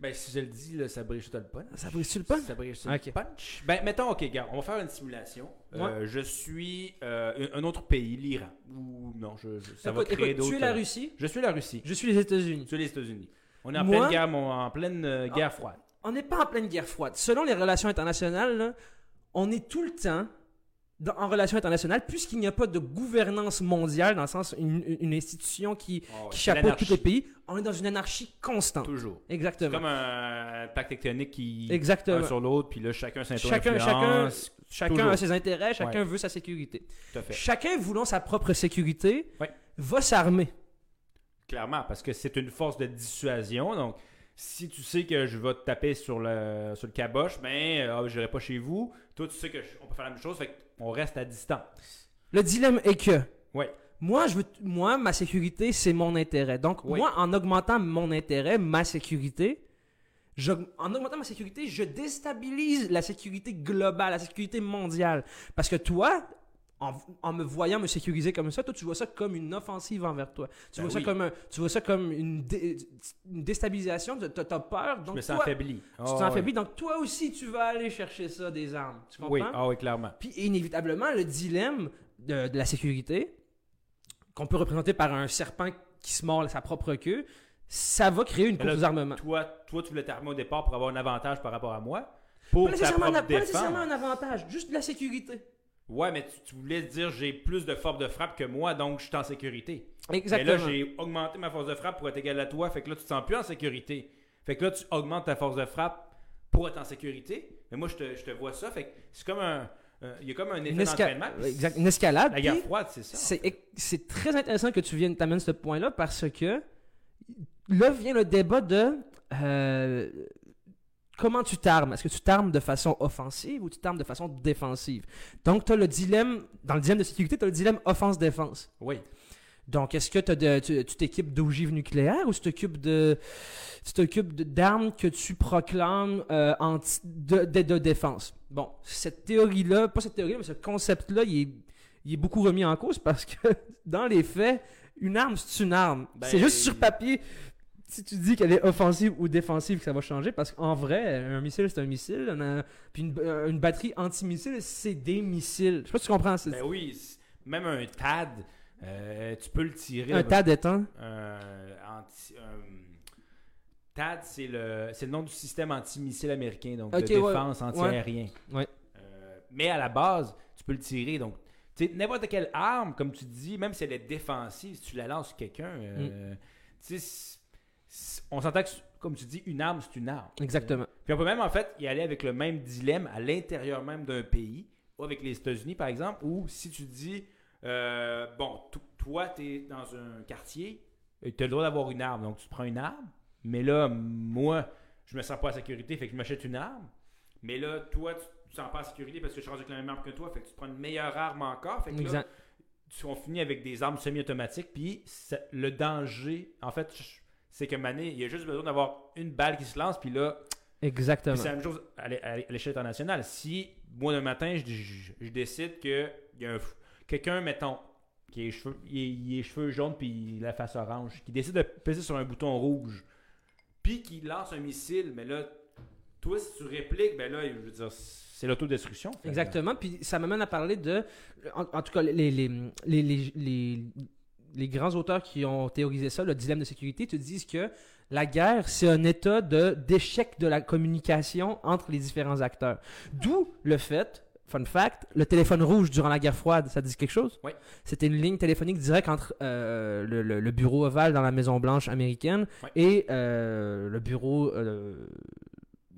Ben, si je le dis, là, ça brise tout le punch. Ça brise-tu le punch? Ça brise tout Ok. le punch. Ben, mettons, ok, gars, on va faire une simulation. Euh, Ouais. je suis euh, un autre pays, l'Iran. Ou non, je, je- ça Écoute, va créer d'autres. tu es la Russie, Je suis la Russie. je suis les États-Unis. Tu es les États-Unis. On est en Moi- pleine guerre, en pleine euh, guerre Ah. froide. on n'est pas en pleine guerre froide. Selon les relations internationales, là, on est tout le temps dans- en relations internationales, puisqu'il n'y a pas de gouvernance mondiale, dans le sens une, une institution qui, Oh, qui c'est chapeaute tous les pays, on est dans une anarchie constante. Toujours. C'est Exactement. comme un pacte tectonique qui Exactement. un sur l'autre, puis là, chacun s'intéresse. Chacun, chacun, chacun toujours. a ses intérêts, chacun Ouais. veut sa sécurité. Tout à fait. Chacun voulant sa propre sécurité Ouais. va s'armer. Clairement, parce que c'est une force de dissuasion. Donc, si tu sais que je vais te taper sur le, sur le caboche, ben, euh, je n'irai pas chez vous. Toi, tu sais qu'on peut faire la même chose, fait qu'on reste à distance. Le dilemme est que Ouais. moi, je veux, moi, ma sécurité, c'est mon intérêt. Donc, Oui. moi, en augmentant mon intérêt, ma sécurité, je- en augmentant ma sécurité, je déstabilise la sécurité globale, la sécurité mondiale. Parce que toi, en, en me voyant me sécuriser comme ça, toi, tu vois ça comme une offensive envers toi. Tu, Ben vois, oui. ça comme un- tu vois ça comme une, dé- une déstabilisation. Tu as, peur. Je Donc, me sens toi, affaibli. tu t'en Ah. Donc, toi aussi, tu vas aller chercher ça des armes. Tu comprends? Oui, ah oui, clairement. Puis inévitablement, le dilemme de, de la sécurité, qu'on peut représenter par un serpent qui se mord sa propre queue, ça va créer une course aux armements. Toi, toi, tu voulais t'armer au départ pour avoir un avantage par rapport à moi. Pour Pas ta nécessairement, propre un- pas nécessairement un avantage, juste de la sécurité. Ouais, mais tu, tu voulais dire j'ai plus de force de frappe que moi, donc je suis en sécurité. Exactement. Mais là, j'ai augmenté ma force de frappe pour être égal à toi. Fait que là, tu te sens plus en sécurité. Fait que là, tu augmentes ta force de frappe pour être en sécurité. Mais moi, je te, je te vois ça. Fait que c'est comme un. euh, Il y a comme un effet une, d'entraînement. exact, une escalade. La guerre froide, c'est ça. c'est, c'est très intéressant que tu viennes t'amènes ce point-là parce que là vient le débat de euh, comment tu t'armes? Est-ce que tu t'armes de façon offensive ou tu t'armes de façon défensive? Donc, tu as le dilemme, dans le dilemme de sécurité, tu as le dilemme offense-défense. Oui. Donc, est-ce que de- tu t'équipes d'ogives nucléaires ou tu t'occupes de, tu t'occupes d'armes que tu proclames euh, anti- de, de- de défense? Bon, cette théorie-là, pas cette théorie mais ce concept-là, il est, il est beaucoup remis en cause parce que dans les faits, une arme, c'est une arme. Ben, c'est juste sur papier. Si tu dis qu'elle est offensive ou défensive, que ça va changer, parce qu'en vrai, un missile, c'est un missile. un- puis une, une batterie anti-missile, c'est des missiles. Je sais pas si tu comprends. Ben oui, même un TAD, euh, tu peux le tirer. un tas d'étang. un anti- TAD, c'est le, nom du système antimissile américain, donc de ouais. défense anti-aérien. Ouais. Euh, mais à la base, tu peux le tirer. Donc, n'importe quelle arme, comme tu dis, même si elle est défensive, si tu la lances sur quelqu'un, euh, Mm. tu sais, on s'entend que, comme tu dis, une arme, c'est une arme. Exactement. Puis on peut même, en fait, y aller avec le même dilemme à l'intérieur même d'un pays, ou avec les États-Unis, par exemple, où si tu dis, euh, bon, to- toi, tu es dans un quartier, tu as le droit d'avoir une arme, donc tu prends une arme, mais là, moi, je me sens pas en sécurité, fait que je m'achète une arme, mais là, toi, tu te sens pas en sécurité parce que je suis avec la même arme que toi, fait que tu prends une meilleure arme encore, fait que là, tu- on finit avec des armes semi-automatiques, puis le danger, en fait, c'est que Mané, il y a juste besoin d'avoir une balle qui se lance, puis là, Exactement. c'est la même chose à l'é- à l'échelle internationale. Si, moi, le matin, je, je- je décide que quelqu'un, mettons, qui a les cheveux, il est- il a les cheveux jaunes puis la face orange, qui décide de peser sur un bouton rouge, puis qui lance un missile, mais là, toi, si tu répliques, ben là, je veux dire, c'est l'autodestruction. Exactement. Puis ça m'amène à parler de. En, en tout cas, les, les, les, les, les- grands auteurs qui ont théorisé ça, le dilemme de sécurité, te disent que la guerre, c'est un état de- d'échec de la communication entre les différents acteurs. D'où le fait, fun fact, le téléphone rouge durant la guerre froide, ça dit quelque chose? Oui. C'était une ligne téléphonique directe entre euh, le, le- le bureau ovale dans la Maison Blanche américaine et euh, le bureau, euh,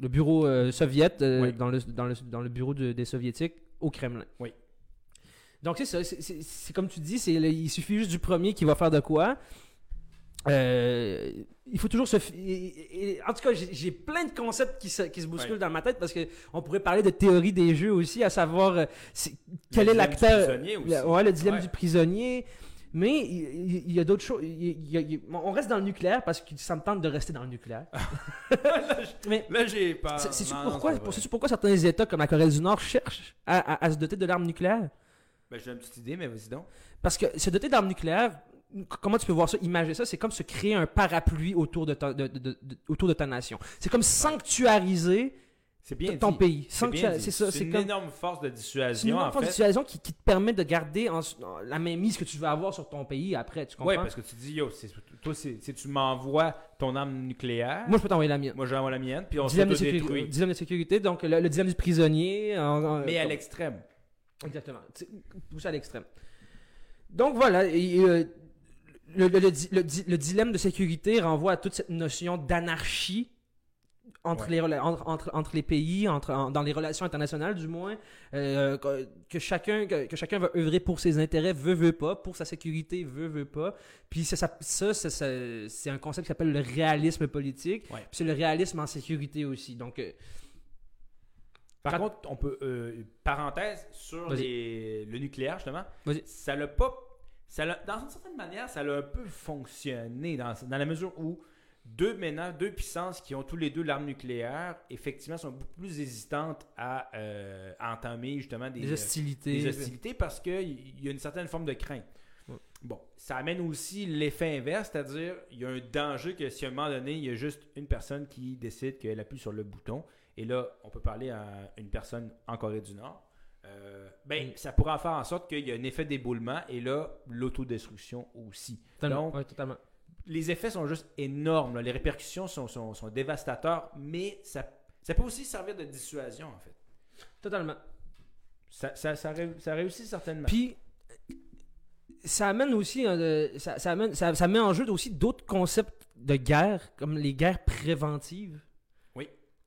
le bureau euh, soviète Oui. dans, le, dans, le, dans le bureau de- des soviétiques au Kremlin. Oui. Donc c'est ça, comme tu dis, c'est il suffit juste du premier qui va faire de quoi. Euh, il faut toujours se. en tout cas, j'ai plein de concepts qui se, qui se bousculent Ouais. dans ma tête parce que on pourrait parler de théorie des jeux aussi, à savoir euh, c'est- quel Le est l'acteur. prisonnier aussi. Le, ouais, le dilemme Ouais. du prisonnier. Mais il, y a d'autres choses. on reste dans le nucléaire parce que ça me tente de rester dans le nucléaire. Mais Là, j'ai pas. c'est- pourquoi, pourquoi certains États comme la Corée du Nord cherchent à, à- à se doter de l'arme nucléaire? Ben, j'ai une petite idée, mais vas-y donc. Parce que se doter d'armes nucléaires, comment tu peux voir ça, imaginer ça, c'est comme se créer un parapluie autour de ta, de- de- de- de- autour de ta nation. C'est comme sanctuariser C'est bien ton dit. pays. C'est. C'est ça, C'est c'est une comme énorme force de c'est une dissuasion, énorme en force de dissuasion qui, qui te permet de garder en- en- la mainmise que tu veux avoir sur ton pays après, tu comprends? Oui, parce que tu dis, yo, toi, si tu m'envoies ton arme nucléaire, Moi, je peux t'envoyer la mienne. moi, j'envoie la mienne, puis on s'autodétruit. sécurité, dilemme de sécurité, donc le, le dilemme du prisonnier. en- Mais à comme- l'extrême. Exactement. Poussé à l'extrême. Donc voilà, et, euh, le, le- le di- le di- le dilemme de sécurité renvoie à toute cette notion d'anarchie entre, Ouais. les, entre, entre, entre les pays, entre, en- dans les relations internationales du moins, euh, que, que chacun, que, que chacun va œuvrer pour ses intérêts, veut, veut pas, pour sa sécurité, veut, veut pas. Puis ça, ça, ça, ça- ça- c'est un concept qui s'appelle le réalisme politique. Ouais. Puis c'est le réalisme en sécurité aussi. Donc, euh, Par Quand- contre, on peut. euh, parenthèse sur les- le nucléaire, justement. Ça l'a pas. Ça l'a- dans une certaine manière, ça l'a un peu fonctionné dans, dans la mesure où deux deux puissances qui ont tous les deux l'arme nucléaire, effectivement, sont beaucoup plus hésitantes à, euh, à entamer justement des, des euh, hostilités. des hostilités parce qu'il y a une certaine forme de crainte. Ouais. Bon, ça amène aussi l'effet inverse, c'est-à-dire il y a un danger que si à un moment donné, il y a juste une personne qui décide qu'elle appuie sur le bouton, et là, on peut parler à une personne en Corée du Nord, euh, ben, Mm. ça pourra faire en sorte qu'il y a un effet d'éboulement, et là, l'autodestruction aussi. Totalement. Donc, Ouais, totalement. les effets sont juste énormes, là. les répercussions sont, sont, sont dévastateurs, mais ça, ça peut aussi servir de dissuasion, en fait. Totalement. Ça, ça, ça, ré- ça réussit certainement. Puis, ça amène aussi, euh, ça, ça, amène, ça, ça met en jeu aussi d'autres concepts de guerre, comme les guerres préventives.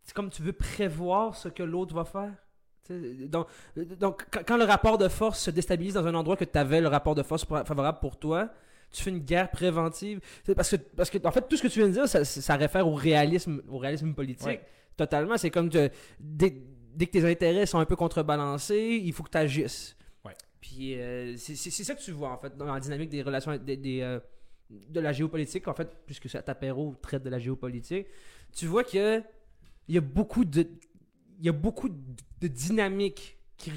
C'est comme tu veux prévoir ce que l'autre va faire. Donc, donc quand, quand le rapport de force se déstabilise dans un endroit que tu avais le rapport de force favorable pour toi, tu fais une guerre préventive. Parce que, parce que, en fait, tout ce que tu viens de dire, ça, ça réfère au réalisme, au réalisme politique. Ouais. Totalement. C'est comme que dès, dès que tes intérêts sont un peu contrebalancés, il faut que tu agisses. Ouais. Puis euh, c'est ça que tu vois, en fait, dans la dynamique des relations, des, des, euh, de la géopolitique, en fait, puisque cet apéro traite de la géopolitique. Tu vois que il y a beaucoup de il y a beaucoup de, dynamiques qui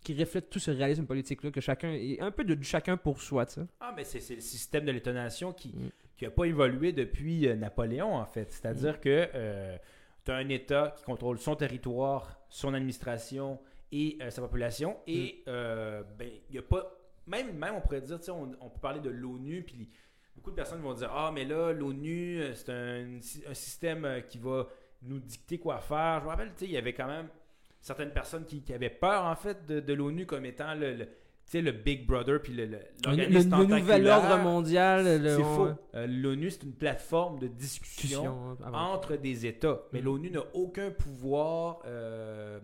qui reflètent tout ce réalisme politique là que chacun et un peu de, du chacun pour soi tu sais. Ah, mais c'est le système de l'État-nation qui Mm. n'a pas évolué depuis euh, Napoléon, en fait. C'est-à-dire Mm. que tu as un État qui contrôle son territoire, son administration et euh, sa population. Mm. Et euh, ben, y a pas. Même, même on pourrait dire, tu sais, on, on peut parler de l'ONU, puis beaucoup de personnes vont dire Ah, mais là, l'ONU, euh, c'est un, un système euh, qui va nous dicter quoi faire. Je me rappelle, tu sais, il y avait quand même certaines personnes qui, qui avaient peur, en fait, de, de l'ONU comme étant le. le tu sais, le Big Brother, puis le, le, le, le nouvel ordre mondial C'est faux. Euh, L'ONU, c'est une plateforme de discussion discussion, avant. entre des États. Mais Mm. l'ONU n'a aucun pouvoir euh,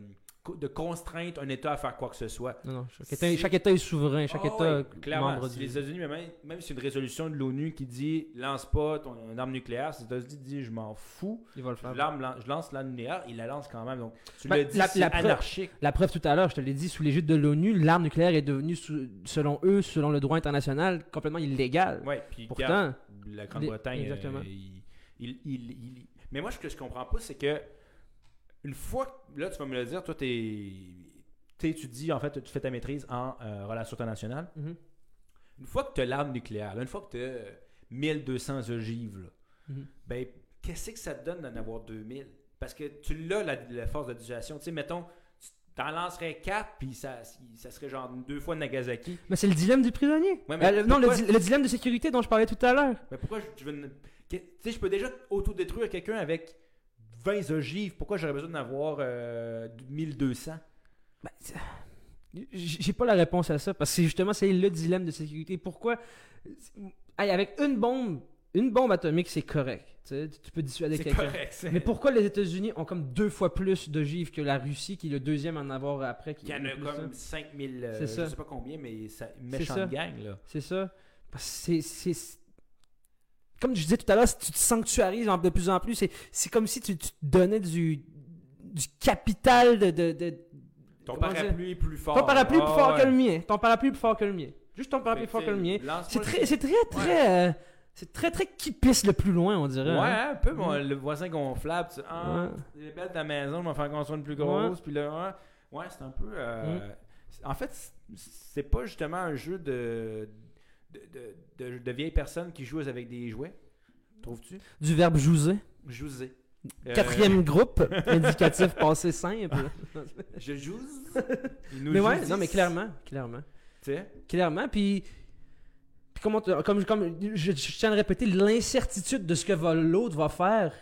de contraindre un État à faire quoi que ce soit. Non, non, chaque, État, chaque État est souverain, chaque Ah État ouais, clairement. membre Si du... les États-Unis, même, même si c'est une résolution de l'ONU qui dit lance pas ton une arme nucléaire, si les États-Unis disent je m'en fous, Ils vont le faire. je, lance l'arme nucléaire, ils la lancent quand même. Donc tu Ben, l'as dit, la- c'est la preuve- anarchique. La preuve tout à l'heure, je te l'ai dit, sous l'égide de l'ONU, l'arme nucléaire est devenue, sous- selon eux, selon le droit international, complètement illégale. Ouais, puis Pourtant, la Grande-Bretagne, exactement. euh, il- il- il- mais moi, ce que je comprends pas, c'est que une fois, là, tu vas me le dire, toi, t'es, tu étudies, en fait, tu fais ta maîtrise en euh, relations internationales. Mhm. Une fois que tu as l'arme nucléaire, là, une fois que tu as 1200 ogives, là, Mhm. ben, qu'est-ce que ça te donne d'en avoir 2000 Parce que tu l'as, la, la force de dissuasion. Tu sais, mettons, tu t'en lancerais 4, puis ça, ça serait genre deux fois Nagasaki. Mais c'est le dilemme du prisonnier. Ouais, mais Euh, non, le, pourquoi- di- le dilemme de sécurité dont je parlais tout à l'heure. Mais pourquoi je, je veux. Tu sais, je peux déjà autodétruire quelqu'un avec 20 ogives. Pourquoi j'aurais besoin d'en avoir euh, 1200 Ben, c'est- j- J'ai pas la réponse à ça, parce que justement c'est le dilemme de sécurité. Pourquoi Hey, Avec une bombe, une bombe atomique, c'est correct. Tu peux dissuader quelqu'un. Mais pourquoi les États-Unis ont comme deux fois plus d'ogives que la Russie, qui est le deuxième à en avoir après qui Il y en a comme hein? 5000, euh, je sais pas combien, mais ça, méchante gang, là. C'est ça. Parce que c'est- Comme je disais tout à l'heure, si tu te sanctuarises de plus en plus, c'est comme si tu, tu te donnais du, du capital de. de, de- Ton dire? parapluie est plus fort. Ton parapluie est plus Ah, fort ouais. que le mien. Ton parapluie est plus fort que le mien. Juste ton parapluie est plus fort que le mien. C'est très, c'est très, très. euh, c'est très, très qui pisse le plus loin, on dirait. Ouais, hein. un peu, mon- Mm. le voisin gonflable. Tu, ah, Ouais. les belles ta maison, vais faire construire une plus grosse. Puis là, ouais, c'est un peu. euh, Mm. En fait, c'est pas justement un jeu de, de, de, vieilles personnes qui jouent avec des jouets. Trouves-tu? Du verbe jouser. Jouer. Euh, Quatrième groupe, indicatif passé simple. Je joue. Mais ouais, jousissent. non, mais clairement, clairement. Tu sais? Clairement, puis, comment comme, comme je, je tiens à le répéter, l'incertitude de ce que l'autre va faire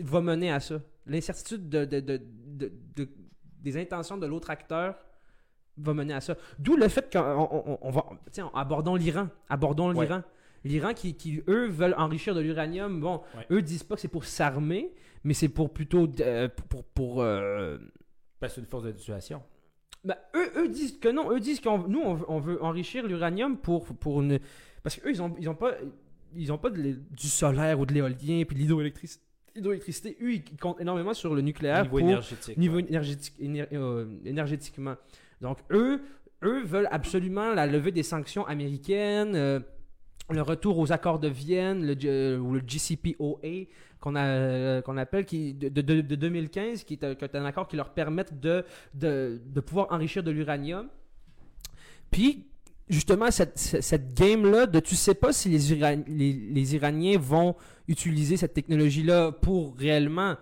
va mener à ça. L'incertitude de, de- de- de- de- des intentions de l'autre acteur va mener à ça. D'où le fait qu'on on- on- va... Tiens, abordons l'Iran. Abordons Ouais. l'Iran. L'Iran qui, qui, eux, veulent enrichir de l'uranium. Bon, Ouais. eux disent pas que c'est pour s'armer, mais c'est pour plutôt... euh, pour... pour euh, Parce que une force de dissuasion. ben, eux, eux disent que non. Eux disent qu'on nous, on veut, on veut enrichir l'uranium pour, pour une. Parce qu'eux, ils ont, ils ont pas, ils ont pas de du solaire ou de l'éolien puis de l'hydroélectric- l'hydroélectricité. Eux, ils comptent énormément sur le nucléaire Niveau pour énergétique. niveau ouais. énergétique, éner- euh, énergétiquement. Donc, eux, eux veulent absolument la levée des sanctions américaines, euh, le retour aux accords de Vienne, le, euh, ou le GCPOA, euh, qu'on appelle, de, de- de 2015, qui est, un, accord qui leur permette de, de, pouvoir enrichir de l'uranium. Puis, justement, cette, cette game-là, de tu sais pas si les, Iran- les, les Iraniens vont utiliser cette technologie-là pour réellement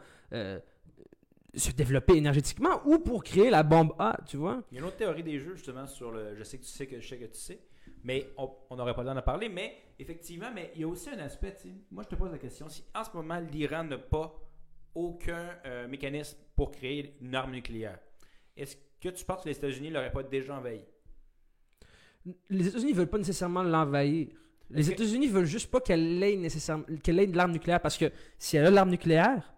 se développer énergétiquement ou pour créer la bombe A, tu vois? Il y a une autre théorie des jeux, justement, sur le. Je sais que tu sais que je sais que tu sais. Mais on n'aurait pas le temps d'en parler. Mais effectivement, mais il y a aussi un aspect. tu sais, Moi, je te pose la question. Si en ce moment, l'Iran n'a pas aucun euh, mécanisme pour créer une arme nucléaire, est-ce que tu penses que les États-Unis ne l'auraient pas déjà envahi? Les États-Unis veulent pas nécessairement l'envahir. Les États-Unis veulent juste pas qu'elle ait nécessairement qu'elle ait de l'arme nucléaire parce que si elle a l'arme nucléaire,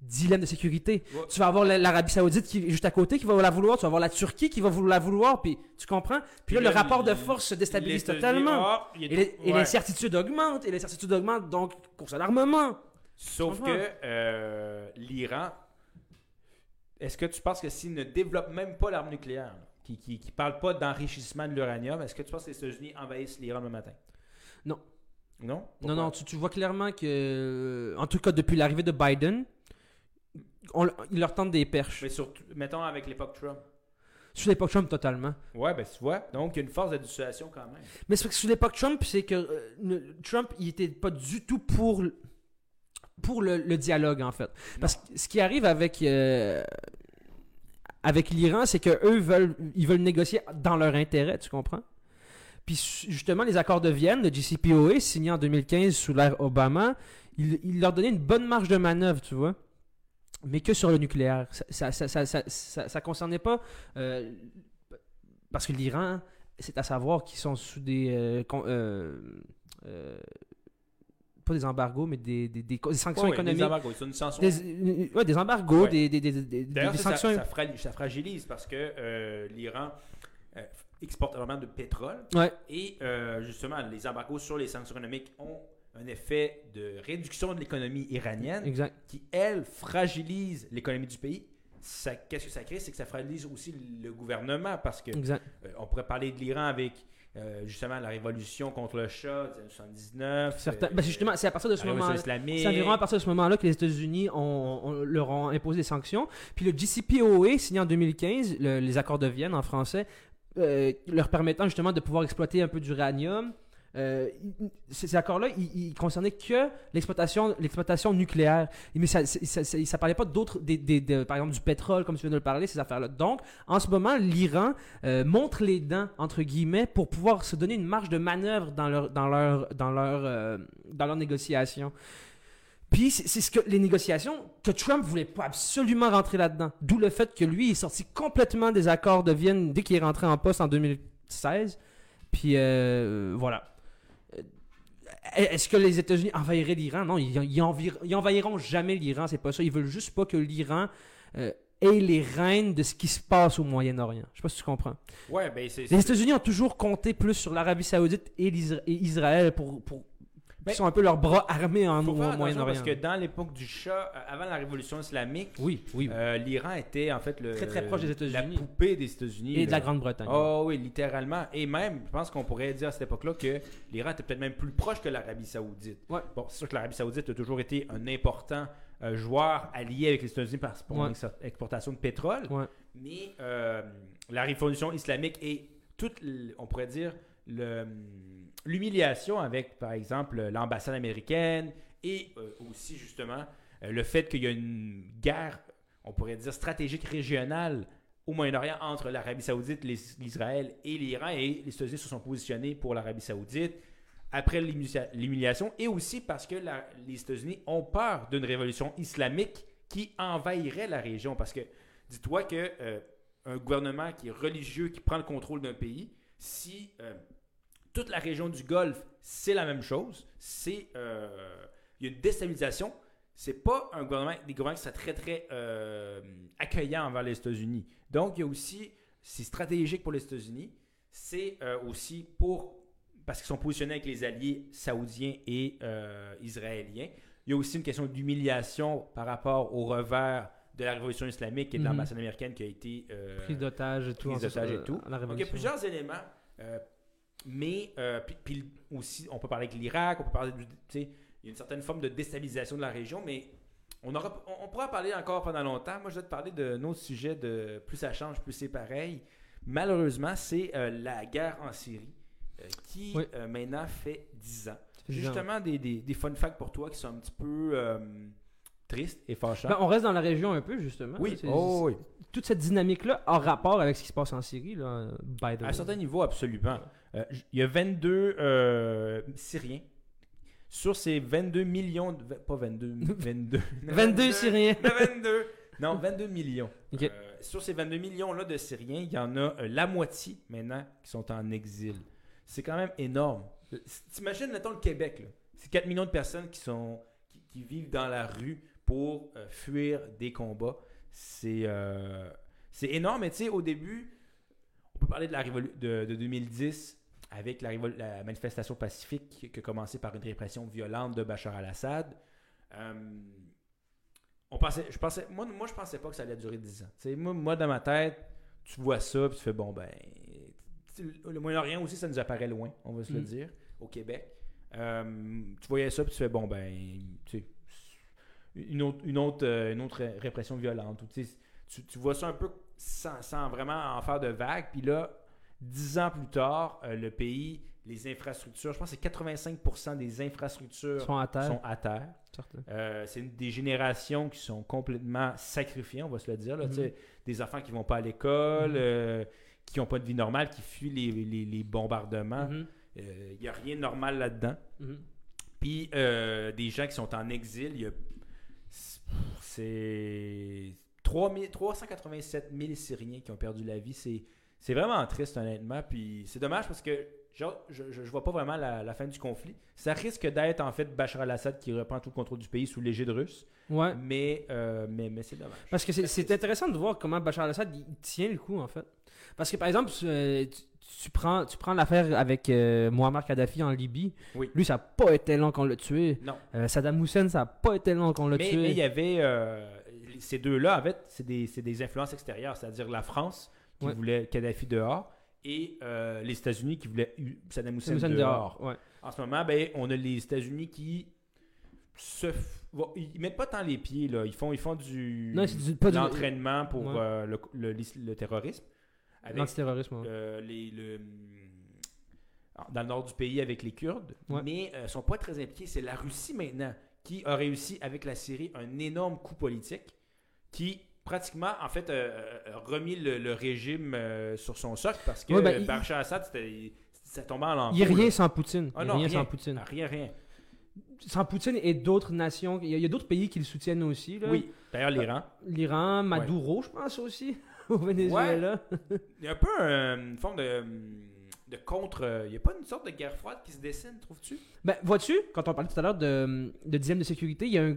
dilemme de sécurité. Ouais. Tu vas avoir la- l'Arabie Saoudite qui est juste à côté qui va la vouloir, tu vas avoir la Turquie qui va la vouloir, puis tu comprends? Puis là, le rapport de force se déstabilise totalement. ah, Et, les, trop- et ouais. l'incertitude augmente, et l'incertitude augmente, donc course à l'armement. Sauf que euh, l'Iran, est-ce que tu penses que s'il ne développe même pas l'arme nucléaire, qui, qui, qui parle pas d'enrichissement de l'uranium, est-ce que tu penses que les États-Unis envahissent l'Iran le matin? Non. Non? Non, Pourquoi? non, tu, tu vois clairement que, en tout cas depuis l'arrivée de Biden, on, il leur tente des perches. Mais surtout, mettons avec l'époque Trump. Sous l'époque Trump, totalement. Ouais, ben tu vois. Donc, il y a une force de dissuasion quand même. Mais c'est que sous l'époque Trump, c'est que euh, Trump, il était pas du tout pour, le- pour le, le dialogue, en fait. Parce que ce qui arrive avec, euh, avec l'Iran, c'est que eux veulent, ils veulent négocier dans leur intérêt, tu comprends? Puis justement, les accords de Vienne, le JCPOA, signé en 2015 sous l'ère Obama, il, il leur donnait une bonne marge de manœuvre, tu vois? Mais que sur le nucléaire. Ça ça, ça, ça, concernait pas. euh, parce que l'Iran, c'est à savoir qu'ils sont sous des. euh, con- euh, pas des embargos, mais des, des, des- des sanctions Ouais, économiques. des embargos, c'est une sanction. Des, ouais, des embargos, Ouais. des, sanctions. ça, ça fragilise parce que l'Iran exporte énormément de pétrole. Et justement, les embargos sur les sanctions économiques ont un effet de réduction de l'économie iranienne exact. qui, elle, fragilise l'économie du pays. Qu'est-ce que ça crée? C'est que ça fragilise aussi le gouvernement parce que exact. euh, on pourrait parler de l'Iran avec euh, justement la révolution contre le Shah des années 79. Certains, euh, ben, c'est justement, c'est à partir de ce révolution moment islamique. C'est environ à partir de ce moment-là que les États-Unis ont, ont- leur ont imposé des sanctions. Puis le JCPOA, signé en 2015, le- les accords de Vienne en français, euh, leur permettant justement de pouvoir exploiter un peu d'uranium. Euh, ces accords-là, ils, ils concernaient que l'exploitation, nucléaire. Mais ça, ça, ça, ça parlait pas d'autres, des, des- de- par exemple du pétrole, comme tu viens de le parler, ces affaires-là. Donc, en ce moment, l'Iran euh, montre les dents entre guillemets pour pouvoir se donner une marge de manœuvre dans leur, dans leur, dans leur, euh, dans leurs négociations. Puis c'est ce que les négociations que Trump voulait pas absolument rentrer là-dedans. D'où le fait que lui est sorti complètement des accords de Vienne dès qu'il est rentré en poste en 2016. Puis voilà. Est-ce que les États-Unis envahiraient l'Iran? Non, ils, ils envir- ils envahiront jamais l'Iran, c'est pas ça. Ils veulent juste pas que l'Iran euh, ait les rênes de ce qui se passe au Moyen-Orient. Je sais pas si tu comprends. Ouais, ben c'est. Les États-Unis ont toujours compté plus sur l'Arabie Saoudite et, et Israël pour, pour Mais- qui sont un peu leurs bras armés en Moyen-Orient. parce que dans l'époque du Shah, euh, avant la révolution islamique, Oui, oui. euh, l'Iran était en fait le, Très, très proche des États-Unis. La poupée des États-Unis. et de la. Grande-Bretagne. Oh oui, littéralement. Et même, je pense qu'on pourrait dire à cette époque-là que l'Iran était peut-être même plus proche que l'Arabie Saoudite. Ouais. Bon, c'est sûr que l'Arabie Saoudite a toujours été un important euh, joueur allié avec les États-Unis par pour Ouais. l'exportation de pétrole. Ouais. Mais euh, la révolution islamique et toute, on pourrait dire, le, l'humiliation avec, par exemple, l'ambassade américaine et euh, aussi, justement, euh, le fait qu'il y a une guerre, on pourrait dire, stratégique régionale au Moyen-Orient entre l'Arabie Saoudite, l'Israël et l'Iran, et les États-Unis se sont positionnés pour l'Arabie Saoudite après l'humilia- l'humiliation, et aussi parce que les États-Unis ont peur d'une révolution islamique qui envahirait la région. Parce que dis-toi que euh, un gouvernement qui est religieux, qui prend le contrôle d'un pays, si euh, toute la région du Golfe, c'est la même chose, c'est euh, il y a une déstabilisation. C'est pas un gouvernement, des gouvernements qui sont très très euh, accueillants envers les États-Unis. Donc il y a aussi, c'est stratégique pour les États-Unis, c'est euh, aussi pour parce qu'ils sont positionnés avec les alliés saoudiens et euh, israéliens. Il y a aussi une question d'humiliation par rapport au revers de la révolution islamique et de Mhm. l'ambassade américaine qui a été Prise d'otage et tout. prise d'otage et tout. donc, il y a plusieurs éléments. euh, mais, euh, puis, puis aussi, on peut parler avec l'Irak, on peut parler, du- tu sais, il y a une certaine forme de déstabilisation de la région, mais on, aura, on, on pourra en parler encore pendant longtemps. Moi, je vais te parler d'un autre sujet de plus ça change, plus c'est pareil. Malheureusement, c'est euh, la guerre en Syrie, euh, qui Oui. maintenant fait 10 ans. Justement des, des, des fun facts pour toi qui sont un petit peu tristes et fâchants. Ben, on reste dans la région un peu, justement. oui, oh, oui. Toute cette dynamique-là a rapport avec ce qui se passe en Syrie, là, by the À un certain niveau, absolument. Euh, il y a 22 euh, Syriens. Sur ces 22 millions, de, pas 22, 22. 22 Syriens. 22. Non, 22 millions. Ok. Euh, sur ces 22 millions-là de Syriens, il y en a euh, la moitié maintenant qui sont en exil. C'est quand même énorme. Euh, T'imagines, mettons, le Québec. là. C'est 4 millions de personnes qui, sont, qui, qui vivent dans la rue pour euh, fuir des combats. C'est euh, c'est énorme, mais tu sais, au début, peut parler de la de, de 2010 avec la, manifestation pacifique qui, a commencé par une répression violente de Bachar al-Assad. Euh, on pensait, je pensais, moi, moi, je pensais pas que ça allait durer 10 ans. Moi, moi, dans ma tête, tu vois ça, puis tu fais bon, ben. Le Moyen-Orient aussi, ça nous apparaît loin, on va se le Mm. dire, au Québec. Euh, tu voyais ça, puis tu fais bon, ben. Tu sais, une autre, une autre, euh, une autre ré- répression violente. ou tu, tu vois ça un peu sans, sans vraiment en faire de vagues. Puis là, dix ans plus tard, euh, le pays, les infrastructures, je pense que c'est 85% des infrastructures sont à terre. Euh, c'est des générations qui sont complètement sacrifiées, on va se le dire. là, Mhm. Des enfants qui vont pas à l'école, Mhm. euh, qui n'ont pas de vie normale, qui fuient les, les- les bombardements. Mhm. Il n'y a rien de normal là-dedans. Mhm. Puis des gens qui sont en exil, y a. C'est 3000 387 000 Syriens qui ont perdu la vie. C'est, vraiment triste, honnêtement. Puis c'est dommage parce que genre, je, je vois pas vraiment la, la fin du conflit. Ça risque d'être en fait Bachar al-Assad qui reprend tout le contrôle du pays sous l'égide russe. Ouais. Mais, euh, mais, mais c'est dommage. Parce que c'est- intéressant de voir comment Bachar al-Assad tient le coup en fait. Parce que par exemple, euh, tu, tu prends, tu prends l'affaire avec euh, Muammar Kadhafi en Libye. Oui. Lui, ça n'a pas été long qu'on l'a tué. Non. Euh, Saddam Hussein, ça n'a pas été long qu'on l'a tué. mais il y avait. Ces deux-là, en fait, c'est des, c'est des influences extérieures, c'est-à-dire la France qui Ouais. voulait Kadhafi dehors et euh, les États-Unis qui voulaient Saddam Hussein, dehors. dehors. Ouais. En ce moment, ben, on a les États-Unis qui se. ils mettent pas tant les pieds, là. Ils font, ils font du. Non, c'est du- pas du- l'entraînement pour Ouais. euh, le, le- le terrorisme. L'antiterrorisme. euh, le, dans le nord du pays avec les Kurdes, Ouais. mais ne sont pas très impliqués. C'est la Russie maintenant qui a réussi avec la Syrie un énorme coup politique qui pratiquement en fait euh, euh, remis le, le régime euh, sur son socle parce que Ouais, ben, Bachar Assad c'était ça tombait en lambeaux. Il n'y a rien sans Poutine. Ah Il y a non, rien, rien. sans Poutine. Ah, rien rien. Sans Poutine et d'autres nations. Il y a, il y a d'autres pays qui le soutiennent aussi. là. Oui, d'ailleurs l'Iran. L'Iran, Maduro, je pense aussi, au Venezuela. Il y a un peu euh, une forme de de contre euh, il n'y a pas une sorte de guerre froide qui se dessine, trouves-tu? Ben, vois-tu, quand on parlait tout à l'heure de, de dixième de sécurité, y a un,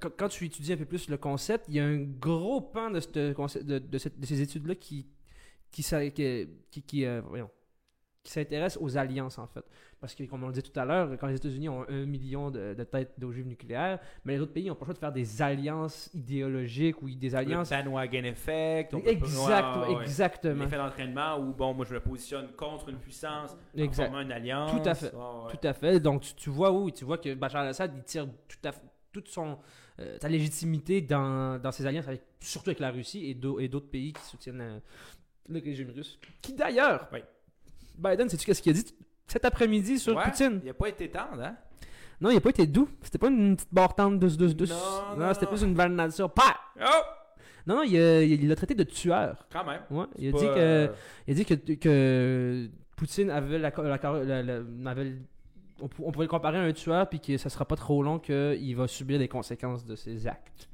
quand- quand, tu étudies un peu plus le concept, il y a un gros pan de, cette de, de ces études-là qui, qui, qui, qui, qui, euh, qui s'intéresse aux alliances, en fait. Parce que, comme on le dit tout à l'heure, quand les États-Unis ont un million de, de têtes d'ogives nucléaires, mais les autres pays n'ont pas le choix de faire des alliances idéologiques ou des alliances. Le bandwagon effect. on peut- Exact, Ouais, exactement. L'effet d'entraînement où, bon, moi, je me positionne contre une puissance en formant une alliance. Tout à fait. Ouais. Tout à fait. Donc, tu, tu vois où tu vois que Bachar al-Assad, il tire tout à fait- toute son, euh, sa légitimité dans, dans ses alliances, avec, surtout avec la Russie et d'au- et d'autres pays qui soutiennent euh, le régime russe. Qui d'ailleurs, Oui. Biden, sais-tu qu'est-ce qu'il a dit cet après-midi sur Ouais, Poutine? Il n'a pas été tendre, hein? Non, il n'a pas été doux. C'était pas une petite barre tendre douce, douce, douce. Non, Non, non, c'était plus une valeur de nature. Pa! Oh! Non, non, il l'a traité de tueur. Quand même. Ouais, il a Pas, dit que... euh, Il a dit que, que Poutine avait la, la- la- avait- on, pou- on pourrait le comparer à un tueur puis que ça sera pas trop long qu'il va subir les conséquences de ses actes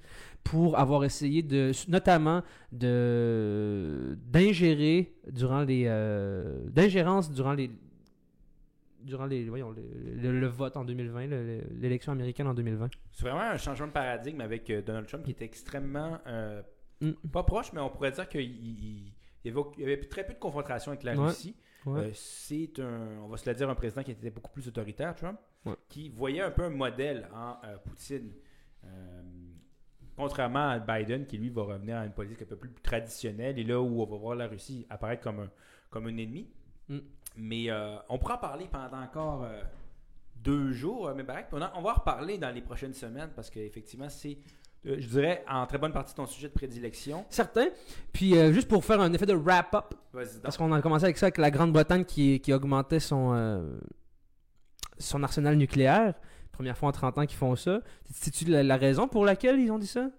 pour avoir essayé de notamment de d'ingérer durant les euh, d'ingérence durant les durant les voyons le, le- le vote en 2020 le- le- l'élection américaine en 2020 C'est vraiment un changement de paradigme avec euh, Donald Trump qui était extrêmement. euh, Mm. Pas proche, mais on pourrait dire qu'il il- il y avait, il avait très peu de confrontation avec la Ouais. Russie. Ouais. Euh, c'est un, on va se le dire, un président qui était beaucoup plus autoritaire, Trump, Ouais. qui voyait un peu un modèle en Poutine. Contrairement à Biden, qui lui va revenir à une politique un peu plus traditionnelle, et là où on va voir la Russie apparaître comme un, comme un ennemi. Mm. Mais euh, on pourra en parler pendant encore euh, deux jours, euh, mais on, on va en reparler dans les prochaines semaines parce qu'effectivement, c'est, euh, je dirais, en très bonne partie ton sujet de prédilection. certain puis juste pour faire un effet de wrap up Vas-y donc. Parce qu'on a commencé avec ça, avec la Grande-Bretagne qui, qui augmentait son, son arsenal nucléaire. Première fois en 30 ans qu'ils font ça. Sais-tu la, la raison pour laquelle ils ont dit ça?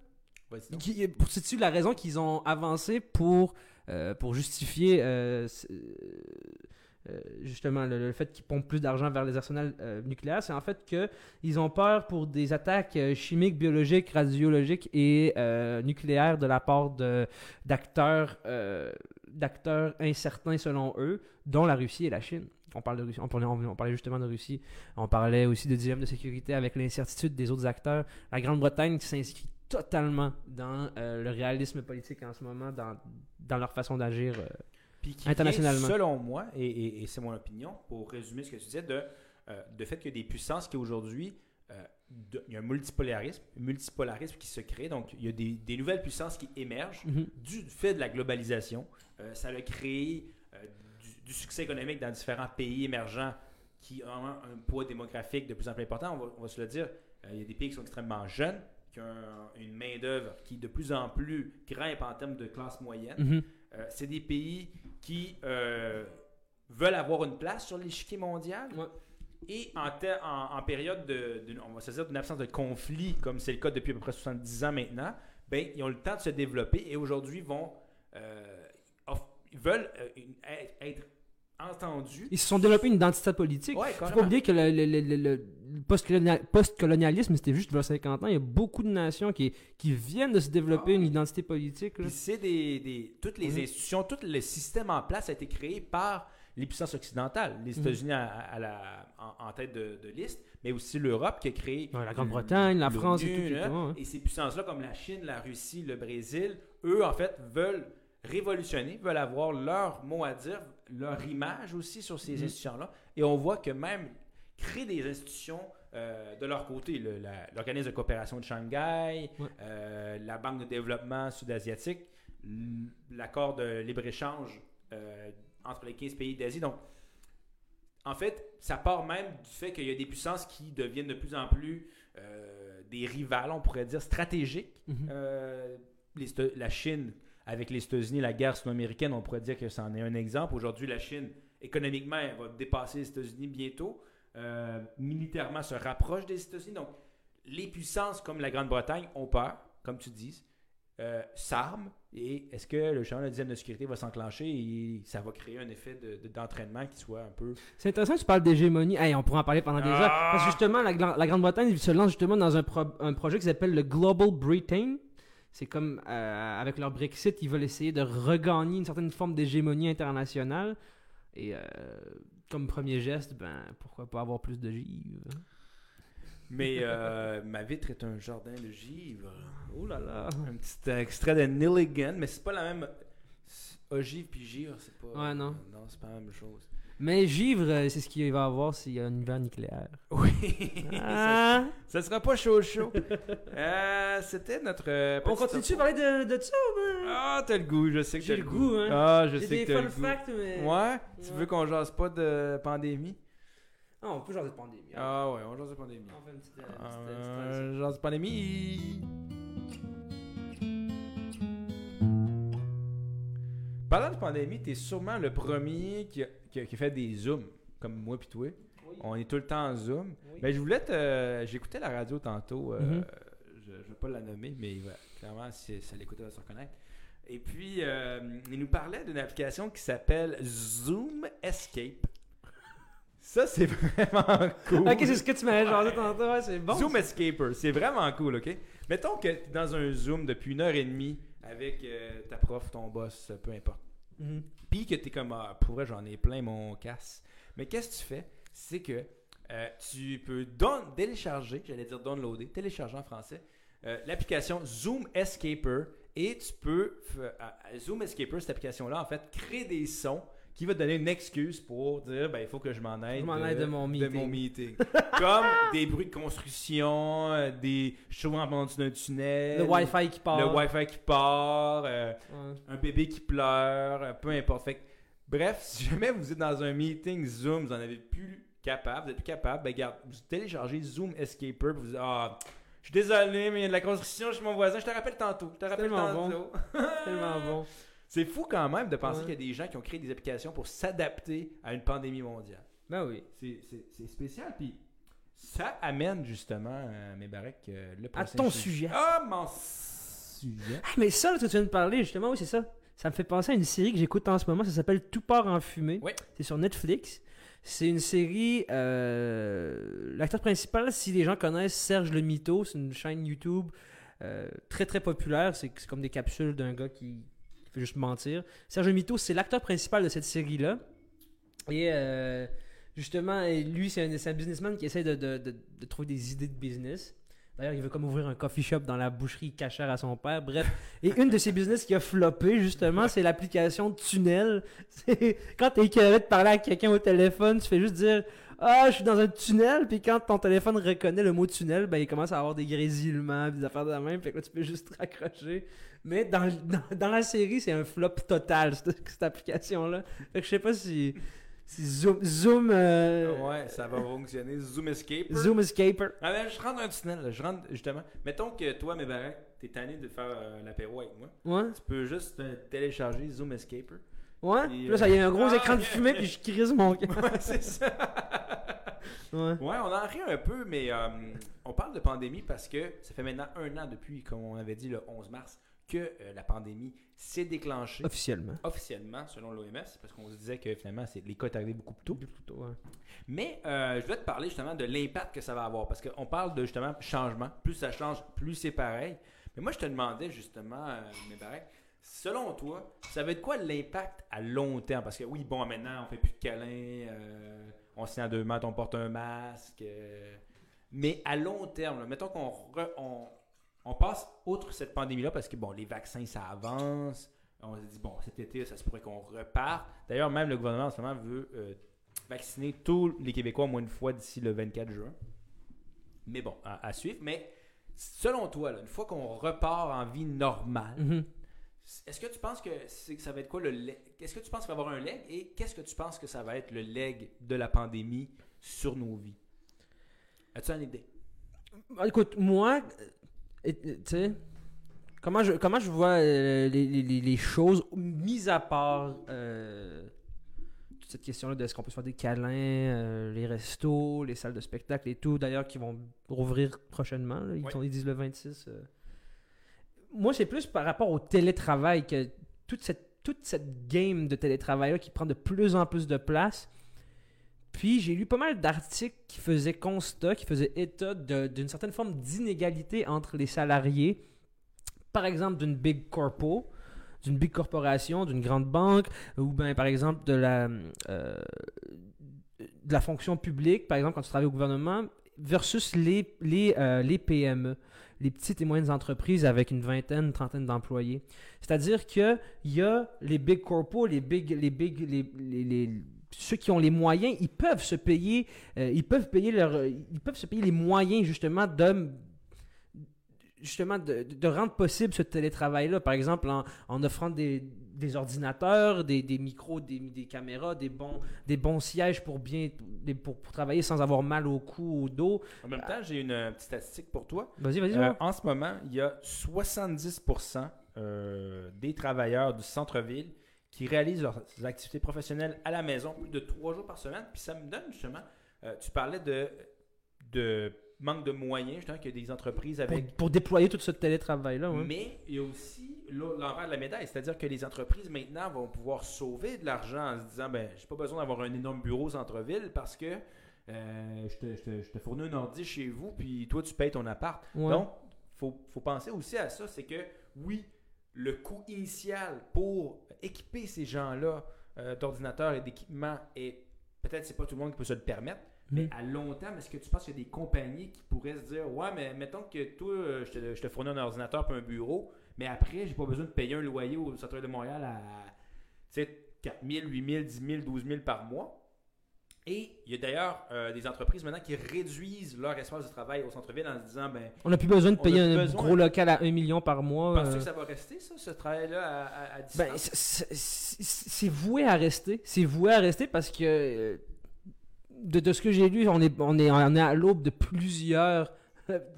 Qui- pour- Sais-tu la raison qu'ils ont avancé pour, euh, pour justifier euh, euh, justement le, le fait qu'ils pompent plus d'argent vers les arsenals euh, nucléaires? C'est en fait qu'ils ont peur pour des attaques euh, chimiques, biologiques, radiologiques et nucléaires de la part de- d'acteurs d'acteurs incertains selon eux, dont la Russie et la Chine. On, parle de Russie, on, parlait, on, parlait justement de Russie, on parlait aussi de dilemme de sécurité avec l'incertitude des autres acteurs. La Grande-Bretagne s'inscrit totalement dans euh, le réalisme politique en ce moment, dans, dans leur façon d'agir. euh, Internationalement. selon moi, et, et- et c'est mon opinion, pour résumer ce que tu disais, de, euh, de fait qu'il y a des puissances qui aujourd'hui, euh, de- il y a un multipolarisme, multipolarisme qui se crée, donc il y a des, des nouvelles puissances qui émergent mhm. du fait de la globalisation. Euh, ça a créé euh, du, succès économique dans différents pays émergents qui ont un, un poids démographique de plus en plus important. On va, on va se le dire, euh, il y a des pays qui sont extrêmement jeunes, qui ont un- une main-d'œuvre qui de plus en plus grimpe en termes de classe moyenne. Mhm. Euh, c'est des pays qui euh, veulent avoir une place sur l'échiquier mondial. Ouais. Et en, te- en, en période de, d'une- on va se dire d'une absence de conflit, comme c'est le cas depuis à peu près 70 ans maintenant, ben, ils ont le temps de se développer et aujourd'hui vont euh, veulent euh, une- être, Ils se sont développés une identité politique. Ouais, Faut pas oublier que le, le- le- le- le post-colonia- post-colonialisme, c'était juste a 50 ans. Il y a beaucoup de nations qui, qui viennent de se développer Ah une identité politique. là. Puis c'est des, des- toutes les institutions, tout le système en place a été créé par les puissances occidentales, les Mhm. États-Unis à, à la- en, en tête de, de liste, mais aussi l'Europe qui a créé Ouais, la Grande-Bretagne, la France et tout. tout, ouais. Et ces puissances-là, comme la Chine, la Russie, le Brésil, eux, en fait, veulent révolutionner, veulent avoir leur mot à dire, leur image aussi sur ces Mhm. institutions-là. Et on voit que même créer des institutions euh, de leur côté, l'organisme de coopération de Shanghai, euh, la Banque de développement sud-asiatique, l'accord de libre-échange euh, entre les 15 pays d'Asie. Donc, en fait, ça part même du fait qu'il y a des puissances qui deviennent de plus en plus des rivales, on pourrait dire, stratégiques. Les Éta- la Chine, avec les États-Unis, la guerre sino-américaine, on pourrait dire que c'en est un exemple. Aujourd'hui, la Chine, économiquement, elle va dépasser les États-Unis bientôt. Euh, militairement, se rapproche des États-Unis. Donc, les puissances comme la Grande-Bretagne ont peur, comme tu dis, euh, s'arment. Et est-ce que le changement de dizaine de sécurité va s'enclencher et ça va créer un effet de- de- d'entraînement qui soit un peu. C'est intéressant que tu parles d'hégémonie. Hey, on pourrait en parler pendant des Ah! heures. Parce que justement, la, Grande-Bretagne se lance justement dans un, pro- un projet qui s'appelle le Global Britain. C'est comme euh, avec leur Brexit, ils veulent essayer de regagner une certaine forme d'hégémonie internationale. Et euh, comme premier geste, ben pourquoi pas avoir plus de givre? Mais euh, ma vitre est un jardin de givre. Oh là là. Un petit extrait de Nilligan, mais c'est pas la même. Ogive puis givre, c'est pas. Ouais, non. Non, c'est pas la même chose. Mais givre, euh, c'est ce qu'il va y avoir s'il y a un hiver nucléaire. Oui. Ah. ça, ça sera pas chaud chaud. Euh, C'était notre. euh, On continue de parler de, de ça, ben? Ah, t'as le goût, je sais que t'as le goût, hein. Ah, je J'ai sais des que t'as le goût. facts, mais. Ouais, tu Ouais. veux qu'on jase pas de pandémie? Ah, on peut jaser de pandémie. hein. Ah ouais, on jase de pandémie. On fait une petite, euh, petite, euh, petite jase de pandémie. Parlant de pandémie, t'es sûrement le premier qui a, qui fait des zooms, comme moi puis toi. Oui. On est tout le temps en zoom. Oui. Ben, je voulais te. J'écoutais la radio tantôt. euh, Mhm. Je ne vais pas la nommer, mais ouais, clairement, si ça l'écoute, elle va se reconnaître. Et puis, euh, il nous parlait d'une application qui s'appelle Zoom Escape. Ça, c'est vraiment cool. Ok, c'est ce que tu m'avais jasé tantôt, ouais, c'est bon. Zoom Escaper, c'est vraiment cool, ok? Mettons que tu es dans un Zoom depuis une heure et demie avec euh, ta prof, ton boss, peu importe. Mhm. Que tu es comme, ah, pour vrai, j'en ai plein mon casse. Mais qu'est-ce que tu fais? C'est que euh, tu peux télécharger, j'allais dire downloader, télécharger en français, euh, l'application Zoom Escaper et tu peux, à Zoom Escaper, cette application-là, en fait, crée des sons qui va te donner une excuse pour dire, ben, il faut que je m'en aille, Je m'en aille de mon meeting. meeting. Comme des bruits de construction, euh, des chevaux en bande d'un tunnel, Le Wi-Fi qui part. le Wi-Fi qui part, euh, Ouais. un bébé qui pleure, euh, peu importe. Fait que, bref, si jamais vous êtes dans un meeting Zoom, vous en avez plus capable, vous êtes plus capable, ben regarde, vous téléchargez Zoom Escaper, vous dites ah, je suis désolé, mais il y a de la construction chez mon voisin, je te rappelle tantôt, je te rappelle tellement tantôt. Tellement bon. C'est fou quand même de penser Ouais. qu'il y a des gens qui ont créé des applications pour s'adapter à une pandémie mondiale. Ben oui. C'est- spécial, puis ça amène justement, euh, mes baraques, euh, le À ton sujet. Ah, mon sujet. Ah, mais ça, là, que tu viens de parler, justement, oui, c'est ça. Ça me fait penser à une série que j'écoute en ce moment, ça s'appelle Tout part en fumée. Oui. C'est sur Netflix. C'est une série. euh, L'acteur principal, si les gens connaissent Serge le Mito, c'est une chaîne YouTube euh, très très populaire. C'est comme des capsules d'un gars qui, fait juste mentir. Serge Mito, c'est l'acteur principal de cette série-là. Et euh, justement, lui, c'est un, businessman qui essaie de, trouver des idées de business. D'ailleurs, il veut comme ouvrir un coffee shop dans la boucherie cachère à son père. Bref. Et une de ses business qui a floppé, justement, c'est l'application Tunnel. Quand t'es écœuré de parler à quelqu'un au téléphone, tu fais juste dire Ah, je suis dans un tunnel. Puis quand ton téléphone reconnaît le mot tunnel, ben il commence à avoir des grésillements, des affaires de la. Fait que là, tu peux juste raccrocher. Mais dans, dans, dans la série, c'est un flop total, cette, cette application-là. Fait que je sais pas si. si Zoom. Zoom. euh, Ouais, ça va fonctionner. Zoom Escape. Zoom Escaper. Ah ben, je rentre dans un tunnel, là. je rentre justement. Mettons que toi, mes baraques, t'es tanné de faire euh, l'apéro avec moi. Ouais. Tu peux juste euh, télécharger Zoom Escaper. Ouais. Puis là, ça y a un gros ah, écran de fumée, puis je crise mon cœur. Ouais, c'est ça. Ouais. Ouais, on en rit un peu, mais euh, on parle de pandémie parce que ça fait maintenant un an depuis, comme on avait dit le 11 mars, que euh, la pandémie s'est déclenchée Officiellement. officiellement selon l'OMS, parce qu'on se disait que finalement c'est- les cas est arrivé beaucoup plus tôt. Plutôt, ouais. Mais euh, je voulais te parler justement de l'impact que ça va avoir, parce qu'on parle de justement changement. Plus ça change, plus c'est pareil. Mais moi, je te demandais justement, euh, mes baraques, selon toi, ça va être quoi l'impact à long terme? Parce que oui, bon, maintenant, on fait plus de câlins, euh, on se tient à deux mètres, on porte un masque. mais à long terme, là, mettons qu'on re- on, on passe outre cette pandémie-là, parce que bon, les vaccins, ça avance. On s'est dit, bon, cet été, ça se pourrait qu'on reparte. D'ailleurs, même le gouvernement en ce moment veut euh, vacciner tous les Québécois au moins une fois d'ici le 24 juin. Mais bon, à, à suivre. Mais selon toi, là, une fois qu'on repart en vie normale, Mhm. est-ce que tu penses que ça va être quoi le leg? Est-ce que tu penses qu'il va y avoir un leg? Et qu'est-ce que tu penses que ça va être le leg de la pandémie sur nos vies? As-tu une idée? Écoute, moi, tu sais, comment je, comment je vois euh, les, les- les- choses, mis à part euh, toute cette question-là de est-ce qu'on peut se faire des câlins, euh, les restos, les salles de spectacle et tout, d'ailleurs, qui vont rouvrir prochainement. là. ils, Ouais. sont- ils disent le 26. euh. Moi, c'est plus par rapport au télétravail que toute cette, toute cette game de télétravail-là qui prend de plus en plus de place. Puis j'ai lu pas mal d'articles qui faisaient constat, qui faisaient état d'une certaine forme d'inégalité entre les salariés, par exemple d'une big corpo, d'une big corporation, d'une grande banque, ou bien par exemple de la, euh, fonction publique, par exemple quand tu travailles au gouvernement, versus les, euh, PME, les petites et moyennes entreprises avec une vingtaine, une trentaine d'employés. C'est-à-dire qu'il y a les big corpos, les big, les big, les- ceux qui ont les moyens, ils peuvent se payer, euh, ils peuvent payer leur, ils peuvent se payer les moyens justement de justement de, de rendre possible ce télétravail-là. Par exemple, en, en offrant des, des ordinateurs, des, des micros, des, des caméras, des bons, des bons sièges pour bien pour, pour travailler sans avoir mal au cou, au dos. En même temps, j'ai une euh, petite statistique pour toi. Vas-y, vas-y. Euh, va. en ce moment, il y a 70% euh, des travailleurs du centre-ville qui réalisent leurs activités professionnelles à la maison plus de trois jours par semaine. Puis ça me donne justement, euh, tu parlais de, de manque de moyens, justement, qu'il y a des entreprises avec... pour déployer tout ce télétravail-là. ouais. Mais il y a aussi l'envers de la médaille, c'est-à-dire que les entreprises maintenant vont pouvoir sauver de l'argent en se disant ben j'ai pas besoin d'avoir un énorme bureau au centre-ville parce que euh, je, te, je te- je te fournis un ordi chez vous puis toi tu payes ton appart. Ouais. Donc, faut, faut penser aussi à ça, c'est que oui, le coût initial pour équiper ces gens-là euh, d'ordinateurs et d'équipements est peut-être c'est pas tout le monde qui peut se le permettre, mais Mm. à long terme, est-ce que tu penses qu'il y a des compagnies qui pourraient se dire Ouais, mais mettons que toi, je te, je te fournis un ordinateur et un bureau, mais après, j'ai pas besoin de payer un loyer au centre de Montréal à tu sais, 4 000, 8 000, 10 000, 12 000 par mois? Et il y a d'ailleurs euh, des entreprises maintenant qui réduisent leur espace de travail au centre-ville en se disant ben, On n'a plus besoin de payer un besoin. gros local à 1 million par mois. penses-tu euh. que ça va rester, ça, ce travail-là à, à- à Ben, c'est- voué à rester. C'est voué à rester parce que euh, de, de ce que j'ai lu, on est, on est, on est à l'aube de plusieurs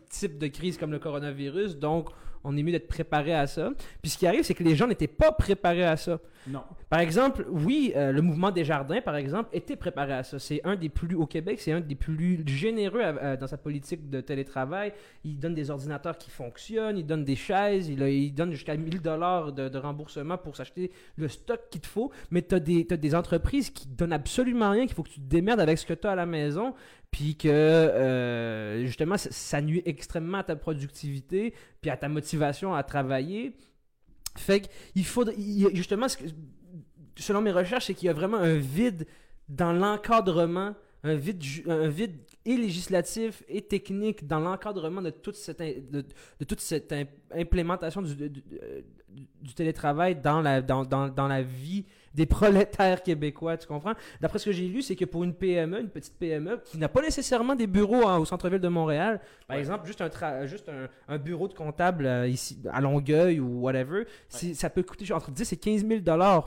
types de crises comme le coronavirus. Donc, on est mieux d'être préparé à ça. Puis ce qui arrive, c'est que les gens n'étaient pas préparés à ça. Non. Par exemple, oui, euh, le mouvement des jardins, par exemple, était préparé à ça. C'est un des plus, au Québec, c'est un des plus généreux euh, dans sa politique de télétravail. Il donne des ordinateurs qui fonctionnent, il donne des chaises, il, donne jusqu'à 1000 dollars de, de remboursement pour s'acheter le stock qu'il te faut. Mais tu as des, t'as des entreprises qui donnent absolument rien, qu'il faut que tu te démerdes avec ce que tu as à la maison, puis que euh, justement, ça, nuit extrêmement à ta productivité, puis à ta motivation à travailler. Fait qu'il faut justement selon mes recherches, c'est qu'il y a vraiment un vide dans l'encadrement un vide, un vide et législatif et technique dans l'encadrement de toute cette, de, toute cette im- implémentation du- euh, du télétravail dans la, dans, dans, dans la vie des prolétaires québécois, tu comprends? D'après ce que j'ai lu, c'est que pour une PME, une petite PME, qui n'a pas nécessairement des bureaux hein, au centre-ville de Montréal, par Ouais. exemple, juste un, tra- juste un, un bureau de comptable euh, ici, à Longueuil ou whatever, ça peut coûter genre, entre 10 et 15 000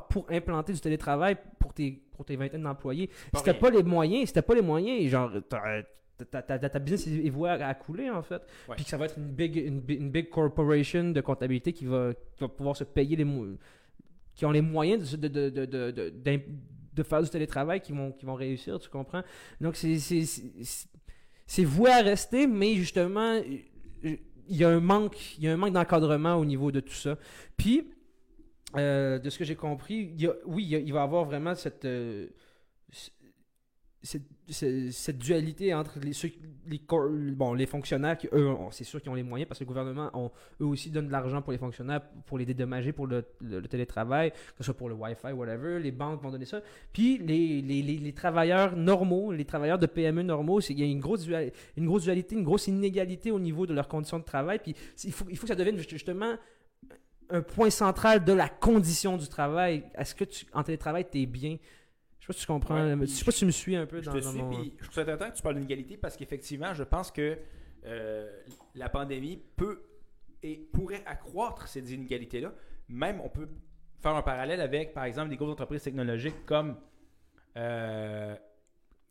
pour implanter du télétravail pour tes, pour tes vingtaines d'employés. Si t'as pas les moyens, si t'as pas les moyens, genre, ta, business est vouée à, à couler, en fait. Ouais. Puis que ça va être une big, une, bi- une big corporation de comptabilité qui va, qui va pouvoir se payer les qui ont les moyens de, de, de, de, de, faire du télétravail qui vont, qui vont réussir, tu comprends? Donc, c'est, voué à rester, mais justement, il y a un manque, manque d'encadrement au niveau de tout ça. Puis, euh, de ce que j'ai compris, y a- oui, il, va y avoir vraiment cette, euh, cette- dualité entre les, bon, les fonctionnaires eux, c'est sûr qu'ils ont les moyens parce que le gouvernement, eux aussi, donne de l'argent pour les fonctionnaires pour les dédommager pour le, télétravail, que ce soit pour le Wi-Fi, whatever. Les banques vont donner ça. Puis les, les, les, travailleurs normaux, les travailleurs de PME normaux, il y a une grosse, une grosse dualité, une grosse inégalité au niveau de leurs conditions de travail. Puis il faut, il faut que ça devienne justement un point central de la condition du travail. Est-ce que tu, en télétravail, tu es bien? Je sais pas si tu comprends. Ouais, je sais pas si tu me suis un peu Je dans, te dans suis, mon- puis je trouve ça intéressant que tu parles d'inégalité parce qu'effectivement, je pense que euh, la pandémie peut et pourrait accroître ces inégalités-là. Même, on peut faire un parallèle avec, par exemple, des grosses entreprises technologiques comme euh,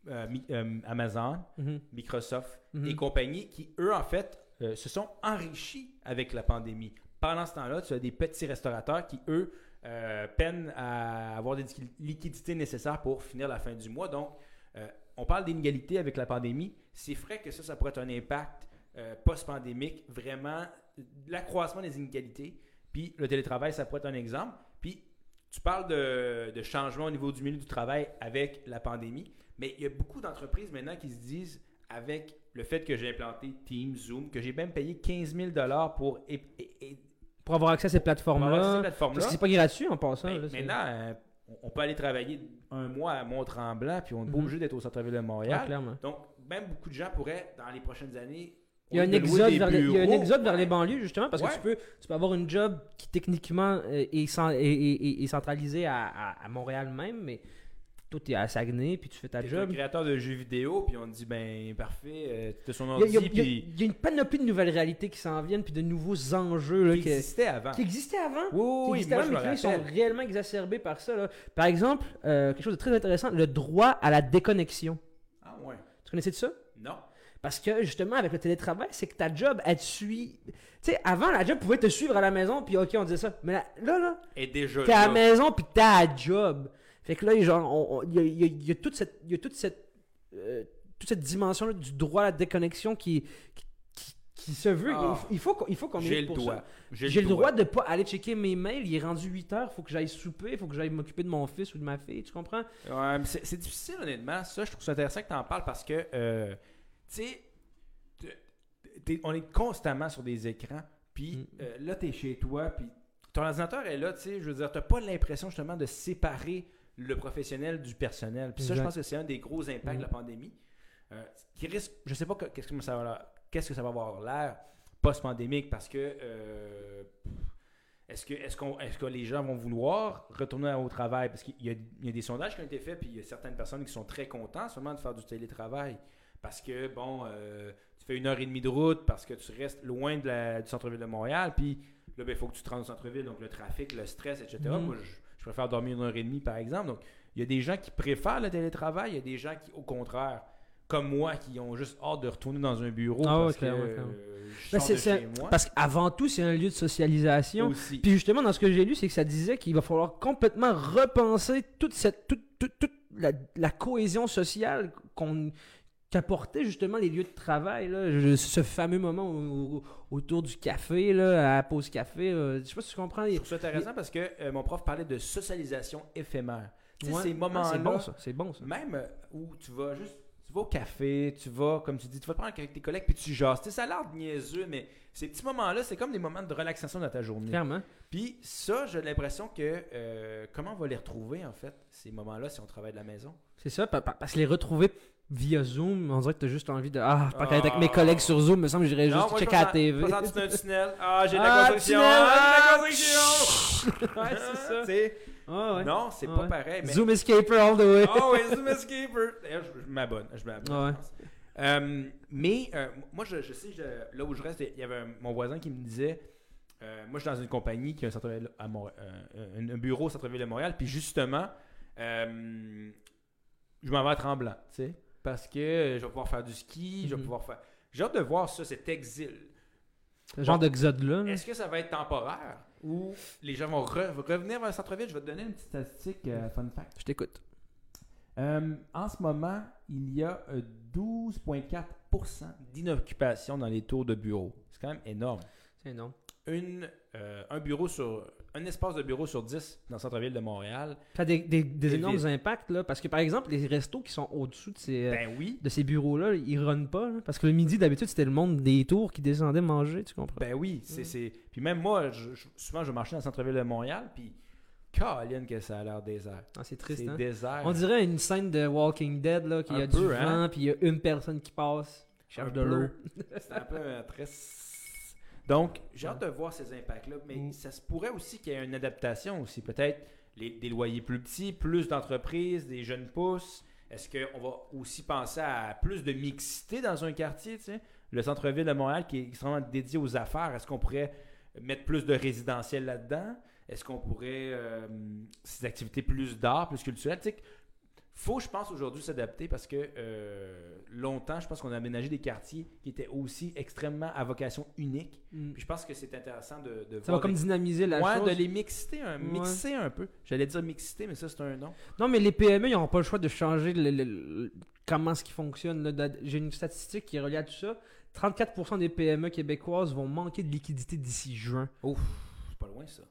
euh, Amazon, Mhm, Microsoft mhm. et compagnie qui, eux, en fait, se sont enrichis avec la pandémie. Pendant ce temps-là, tu as des petits restaurateurs qui, eux, euh, peinent à avoir des liqui- liquidités nécessaires pour finir la fin du mois. Donc, euh, on parle d'inégalité avec la pandémie. C'est vrai que ça, ça pourrait être un impact euh, post-pandémique, vraiment, l'accroissement des inégalités. Puis le télétravail, ça pourrait être un exemple. Puis tu parles de, de changement au niveau du milieu du travail avec la pandémie, mais il y a beaucoup d'entreprises maintenant qui se disent, avec le fait que j'ai implanté Teams, Zoom, que j'ai même payé 15 000 pour Pour avoir accès à ces plateformes-là. plateforme-là. Parce que c'est pas gratuit en passant. Ben, là, maintenant, euh, on- peut aller travailler un mois à Mont-Tremblant, puis on n'est pas Mhm. obligé d'être au centre-ville de Montréal. clairement. Donc, même beaucoup de gens pourraient, dans les prochaines années, Il y a un exode, vers les, il y a un exode vers les banlieues, justement, parce Ouais. que tu peux, tu peux avoir une job qui, techniquement, euh, est, est- est- est- est centralisée à, à- à Montréal même, mais toi, tu es à Saguenay, puis tu fais ta T'es un job. créateur de jeux vidéo, puis on te dit, ben, parfait, euh, tu as son il y a- ordi, il y a- puis il y a une panoplie de nouvelles réalités qui s'en viennent, puis de nouveaux enjeux là, qui qui, existait avant. qui existaient avant. Oui, qui oui, existaient moi, avant, me mais qui là, sont rappelle. réellement exacerbés par ça. là. Par exemple, euh, quelque chose de très intéressant, le droit à la déconnexion. Ah ouais. Tu connaissais de ça? Non. Parce que justement, avec le télétravail, c'est que ta job, elle te suit. Tu sais, avant, la job pouvait te suivre à la maison, puis ok, on disait ça. Mais là, là, là Et déjà t'es à la maison, puis t'es à la job. Fait que là, genre, il y, a, il y a- il y a toute cette, il y a toute cette, euh, toute cette dimension du droit à la déconnexion qui, qui, se veut. Ah. Il faut qu'on il faut qu'on le pour droit. ça. J'ai le droit. de pas aller checker mes mails. Il est rendu 8 heures. Faut que j'aille souper. Faut que j'aille m'occuper de mon fils ou de ma fille. Tu comprends? Ouais, c'est difficile, honnêtement. Ça, je trouve ça intéressant que tu en parles parce que, euh, tu sais, on est constamment sur des écrans. Puis Mm. euh, là, tu es chez toi. Puis ton ordinateur est là, tu sais. Je veux dire, tu pas l'impression justement de séparer le professionnel du personnel. Puis ça, je pense que c'est un des gros impacts Mm. de la pandémie. euh, qui risque, je sais pas que- qu'est-ce que ça va, qu'est-ce que ça va avoir l'air post-pandémique parce que. euh, est-ce que, est-ce, qu'on, est-ce que les gens vont vouloir retourner au travail? Parce qu'il y a, il y a des sondages qui ont été faits, puis il y a certaines personnes qui sont très contentes seulement de faire du télétravail. Parce que, bon, euh, tu fais une heure et demie de route parce que tu restes loin de la- du centre-ville de Montréal, puis là, il faut que tu te rendes au centre-ville, donc le trafic, le stress, etc. Mhm. Moi, je, je préfère dormir une heure et demie, par exemple. Donc, il y a des gens qui préfèrent le télétravail, il y a des gens qui, au contraire, comme moi, qui ont juste hâte de retourner dans un bureau Ah parce que clairement, euh, je Ben, de chez moi. Parce qu'avant tout, c'est un lieu de socialisation. Aussi. Puis justement, dans ce que j'ai lu, c'est que ça disait qu'il va falloir complètement repenser toute cette toute, toute- toute la, la cohésion sociale qu'on qu'apportaient justement les lieux de travail. Là. Je- ce fameux moment au- au- autour du café, là, à la pause café. là. Je sais pas si tu comprends. Je trouve ça intéressant parce que euh, mon prof parlait de socialisation éphémère. Ouais. ces Ah, moments-là, c'est bon ça. C'est bon ça. même euh, où tu vas juste, tu vas au café, tu vas, comme tu dis, tu vas te prendre avec tes collègues puis tu jases. Tu sais, ça a l'air niaiseux, mais ces petits moments-là, c'est comme des moments de relaxation dans ta journée. Clairement. Puis ça, j'ai l'impression que, euh, comment on va les retrouver en fait, ces moments-là, si on travaille de la maison? C'est ça, pa- pa- parce que les retrouver via Zoom, on dirait que t'as juste envie de. Ah, pas qu'être avec Ah. mes collègues sur Zoom, me semble que j'irais juste checker à la pense TV. Un tunnel. Ah, j'ai de la Ah, construction. Ah, ah, de la construction. ouais, c'est ça. Ah, ouais. Non, c'est Ah, pas ouais. pareil. Mais... Zoom Escaper all the way. Oh, oui, Zoom Escaper. D'ailleurs, je, je m'abonne. Je m'abonne. Ah ouais. Euh, mais euh, moi, je, je sais, je- là où je reste, il y avait un- mon voisin qui me disait euh, Moi, je suis dans une compagnie qui a un, à Mor- euh, un, bureau au centre-ville de Montréal. Puis justement, je m'en vais à Tremblant, tu sais, parce que je vais pouvoir faire du ski, je vais Mhm. pouvoir faire. J'ai hâte de voir ça, cet exil. Ce genre d'exode-là. là. Est-ce que ça va être temporaire ou les gens vont re- revenir vers le centre-ville? Je vais te donner une petite statistique, euh, fun fact. Je t'écoute. Euh, en ce moment, il y a euh, 12,4% d'inoccupation dans les tours de bureau. C'est quand même énorme. C'est non. Une, euh, un bureau sur un espace de bureau sur 10 dans le centre-ville de Montréal. Ça a des, des, des C'est énormes impacts, là. Parce que, par exemple, les restos qui sont au-dessous de ces, euh, Ben oui. de ces bureaux-là, ils runnent pas. là. parce que le midi, d'habitude, c'était le monde des tours qui descendait manger, tu comprends? Ben oui. c'est Puis même moi, je- je- souvent, je marchais dans le centre-ville de Montréal, puis Caroline que ça a l'air désert. Ah, c'est triste, C'est hein? désert. On dirait une scène de Walking Dead, là, qu'il y a du peu, vent, hein? puis il y a une personne qui passe, qui cherche Un de l'eau. C'est un peu euh, très. Donc, j'ai hâte de voir ces impacts-là, mais Mm. ça se pourrait aussi qu'il y ait une adaptation aussi. Peut-être les- des loyers plus petits, plus d'entreprises, des jeunes pousses. Est-ce qu'on va aussi penser à plus de mixité dans un quartier, tu sais? Le centre-ville de Montréal qui est extrêmement dédié aux affaires, est-ce qu'on pourrait mettre plus de résidentiel là-dedans? Est-ce qu'on pourrait euh, ces activités plus d'art, plus culturelles? Tu sais, faut, je pense, aujourd'hui s'adapter parce que euh, longtemps, je pense qu'on a aménagé des quartiers qui étaient aussi extrêmement à vocation unique. Mm. Puis je pense que c'est intéressant de, de Ça va comme dynamiser la Ouais, chose. de les mixer un, Ouais. mixer un peu. J'allais dire mixité, mais ça, c'est un nom. Non, mais les PME, ils n'auront pas le choix de changer le- le- le- comment ce qui fonctionne. J'ai une statistique qui est reliée à tout ça. 34% des PME québécoises vont manquer de liquidité d'ici juin. C'est pas loin, ça.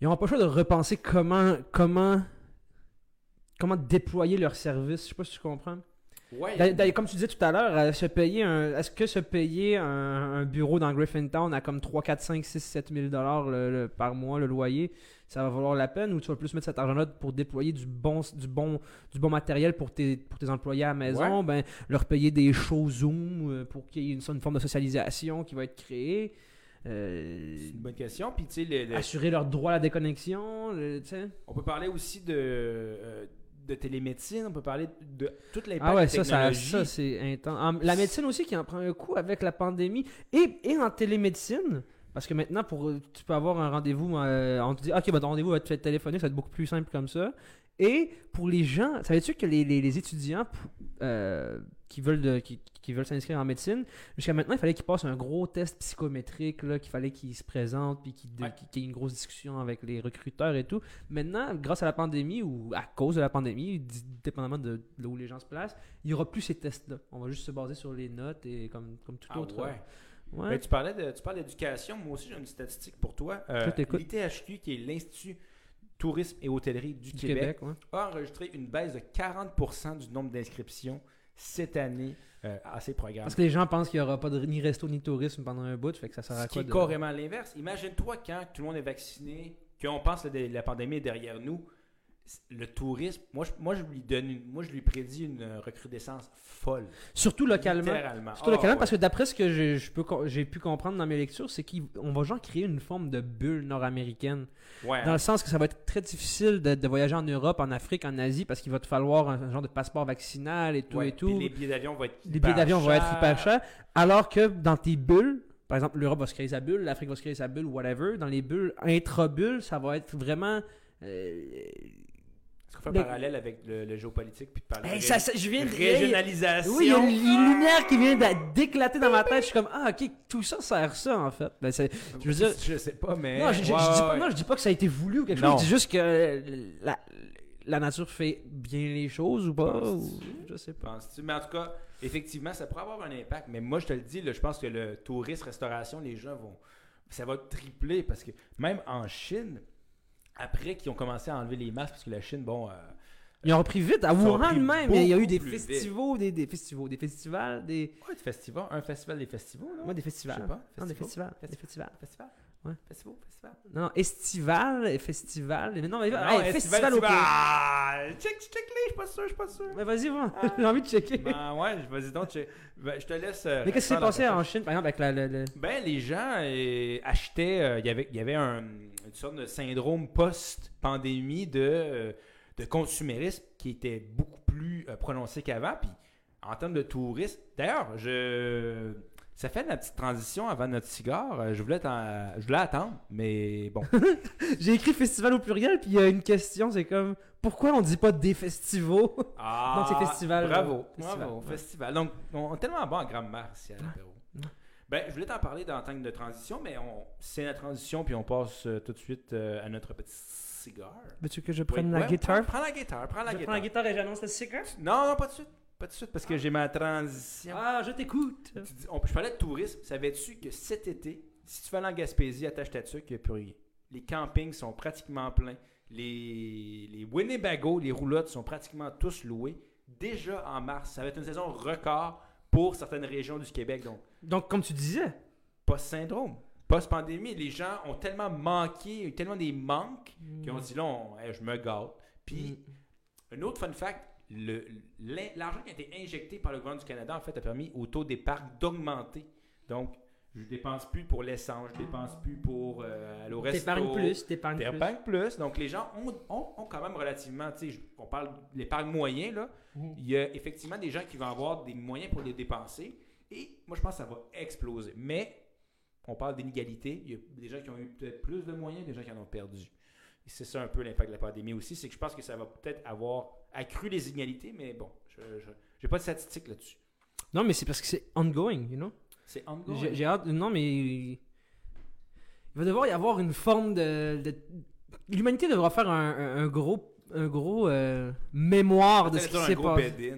Ils n'auront pas le choix de repenser comment, comment, comment déployer leurs services. Je sais pas si tu comprends. Ouais. Comme tu disais tout à l'heure, euh, se payer un, est-ce que se payer un, un bureau dans Griffintown à comme 3, 4, 5, 6, 7 000 dollars le- le- par mois, le loyer, ça va valoir la peine ou tu vas plus mettre cet argent-là pour déployer du bon, du bon, du bon matériel pour tes, pour tes employés à la maison, ben, leur payer des shows Zoom euh, pour qu'il y ait une, une forme de socialisation qui va être créée, euh, C'est une bonne question. Puis, assurer leur droit à la déconnexion, le- on peut parler aussi de, euh, de télémédecine. On peut parler de toute l'impact Ah ouais, ça, ça, ça c'est intense. En- la médecine aussi qui en prend un coup avec la pandémie et, et en télémédecine. Parce que maintenant, pour, tu peux avoir un rendez-vous, euh, on te dit, ok, votre rendez-vous va être téléphonique, ça va être beaucoup plus simple comme ça. Et pour les gens, savais-tu que les, les- les étudiants euh, qui veulent, de- qui, qui veulent s'inscrire en médecine, jusqu'à maintenant, il fallait qu'ils passent un gros test psychométrique, là, qu'il fallait qu'ils se présentent, puis qu'ils de- Ouais. qu'il y ait une grosse discussion avec les recruteurs et tout. Maintenant, grâce à la pandémie ou à cause de la pandémie, dépendamment de là où les gens se placent, il n'y aura plus ces tests-là. On va juste se baser sur les notes et comme, comme tout Ah autre. ouais. Ouais. Ben, tu parlais de, tu parles d'éducation. Moi aussi, j'ai une statistique pour toi. Euh. L'ITHQ, qui est l'Institut Tourisme et Hôtellerie du, du Québec, Québec, ouais. a enregistré une baisse de 40% du nombre d'inscriptions cette année euh, à ces programmes. Parce que les gens pensent qu'il n'y aura pas de, ni resto ni tourisme pendant un bout, fait que ça sert à Ce qui est carrément l'inverse. Imagine-toi quand tout le monde est vacciné, qu'on pense que la pandémie est derrière nous. Le tourisme, moi je, moi, je lui donne une- moi je lui prédis une euh, recrudescence folle. Surtout localement. Surtout Ah, localement, ouais. parce que d'après ce que j'ai je peux co- j'ai pu comprendre dans mes lectures, c'est qu'on va genre créer une forme de bulle nord-américaine. Ouais, Dans hein. le sens que ça va être très difficile de, de voyager en Europe, en Afrique, en Asie, parce qu'il va te falloir un, un genre de passeport vaccinal et tout Ouais, et tout. les billets d'avion vont être Les billets d'avion vont être hyper chers. Alors que dans tes bulles, par exemple, l'Europe va se créer sa bulle, l'Afrique va se créer sa bulle, whatever. Dans les bulles, intra-bulles, ça va être vraiment. euh, fait un Le- parallèle avec le, le géopolitique puis de parler hey, de ça, ça- je viens de. régionalisation? Oui, il y a une, une lumière qui vient d'éclater dans ma tête. Je suis comme, ah, ok, tout ça sert ça, en fait. Ben, c'est- je veux dire. je sais pas, mais. Non, je, je- dis pas, ouais, non, je dis pas que ça a été voulu ou quelque Non. chose. Je dis juste que la, la nature fait bien les choses ou pas. ou- je sais pas. Penses-tu? Mais en tout cas, effectivement, ça pourrait avoir un impact. Mais moi, je te le dis, là, je pense que le tourisme, restauration, les gens vont. Ça va tripler parce que même en Chine, après qu'ils ont commencé à enlever les masques, parce que la Chine, bon. euh, Ils ont repris vite. À Wuhan même, il y a eu des festivals, des, des festivals, des festivals, des. ouais, des festivals, un festival des festivals. Ouais, des Je festivals. sais pas. Non, des Festival? festivals. Des festivals. Festival? Ouais. Festival, festival. Non, non, estival et festival. Mais non, mais Non, hey, festival, festival. Ah, check, check les, je suis pas sûr, je suis pas sûr. Mais vas-y, moi. Ah. J'ai envie de checker. Ben ouais, vas-y donc, check. Ben, je te laisse. euh, mais qu'est-ce qui s'est passé en. Chine, par exemple, avec la. la- Ben, les gens euh, achetaient. euh, Il y avait, il y avait un, une sorte de syndrome post-pandémie de, euh, de consumérisme qui était beaucoup plus euh, prononcé qu'avant. Puis, en termes de tourisme, d'ailleurs, je. Ça fait la petite transition avant notre cigare. Euh, Je voulais, t'en- je voulais attendre, mais bon. J'ai écrit festival au pluriel, puis il y a une question, c'est comme pourquoi on dit pas des festivals? Ah, Donc, c'est festival, Bravo, festival, bravo, ouais. festival. Donc, on est tellement bon en grammaire ici à l'apéro. Ben, je voulais t'en parler dans le temps de transition, mais on, c'est la transition, puis on passe euh, tout de suite euh, à notre petit cigare. Veux-tu que je Oui, prenne la ouais, guitare? Prends, prends la guitare, prends la Je guitare. prends la guitare et j'annonce le cigare? Non, non, pas de suite. Pas de suite, parce que j'ai ma transition. Ah, je t'écoute. Je parlais de tourisme. Savais-tu que cet été, si tu vas aller en Gaspésie, attache ta tuque, il n'y a plus rien. Les campings sont pratiquement pleins. Les, les Winnebago, les roulottes sont pratiquement tous loués. Déjà en mars, ça va être une saison record pour certaines régions du Québec. Donc, Donc, comme tu disais, post-syndrome, post-pandémie, les gens ont tellement manqué, tellement des manques, qu'ils ont dit là, on- hey, je me gâte. Puis, un autre fun fact, l'argent qui a été injecté par le gouvernement du Canada, en fait, a permis au taux d'épargne d'augmenter. Donc, je dépense plus pour l'essence, je dépense plus pour euh, aller au resto. t'épargnes plus, t'épargnes plus. T'épargnes plus. Donc, les gens ont, ont- ont quand même relativement, tu sais, on parle de l'épargne moyen, là. Mhm. Il y a effectivement des gens qui vont avoir des moyens pour les dépenser. Et moi, je pense que ça va exploser. Mais, on parle d'inégalité. Il y a des gens qui ont eu peut-être plus de moyens, des gens qui en ont perdu. Et c'est ça un peu l'impact de la pandémie aussi, c'est que je pense que ça va peut-être avoir accru les inégalités, mais bon, je n'ai pas de statistiques là-dessus. Non, mais c'est parce que c'est ongoing, you know? C'est ongoing. J'ai j'ai hâte. Non, mais. Il va devoir y avoir une forme de. de- L'humanité devra faire un, un- un gros. Un gros euh, mémoire de ce qui s'est passé.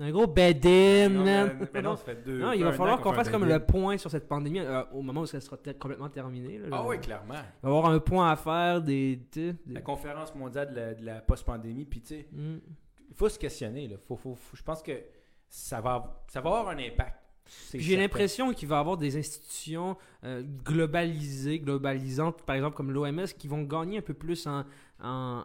Un gros bed-in, Non, man. mais- mais non, ça fait deux- Non, il va falloir qu'on fasse comme le point sur cette pandémie euh, au moment où ça sera complètement terminé. là. Ah oui, clairement. Il va y avoir un point à faire des. La conférence mondiale de la, de la post-pandémie, puis tu sais, Mm. il faut se questionner. Là. Faut, faut- faut- je pense que ça va, ça va avoir un impact. J'ai l'impression qu'il va y avoir des institutions euh, globalisées, globalisantes, par exemple comme l'OMS, qui vont gagner un peu plus en- en-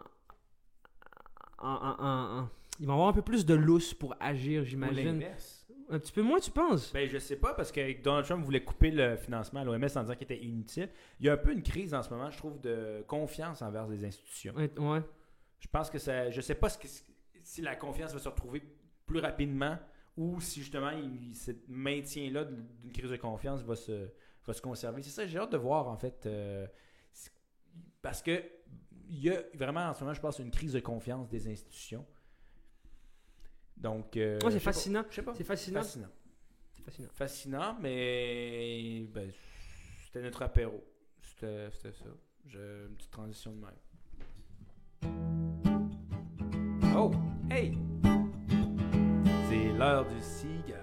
ils vont avoir un peu plus de lousse pour agir, j'imagine. l'inverse. Un petit peu moins, tu penses? Ben, je sais pas, parce que Donald Trump voulait couper le financement à l'OMS en disant qu'il était inutile. Il y a un peu une crise en ce moment, je trouve, de confiance envers les institutions. Ouais. ouais. Je pense que ça. Je sais pas ce que- si la confiance va se retrouver plus rapidement ou si justement il, ce maintien-là d'une crise de confiance va se, va se conserver. C'est ça, j'ai hâte de voir en fait. euh, parce que il y a vraiment en ce moment, je pense, une crise de confiance des institutions. Donc. euh, c'est fascinant. Je sais pas. C'est fascinant. Fascinant. C'est fascinant. Fascinant, mais ben, c'était notre apéro. C'était ça. Je, une petite transition de même. Oh, hey! C'est l'heure du cigare.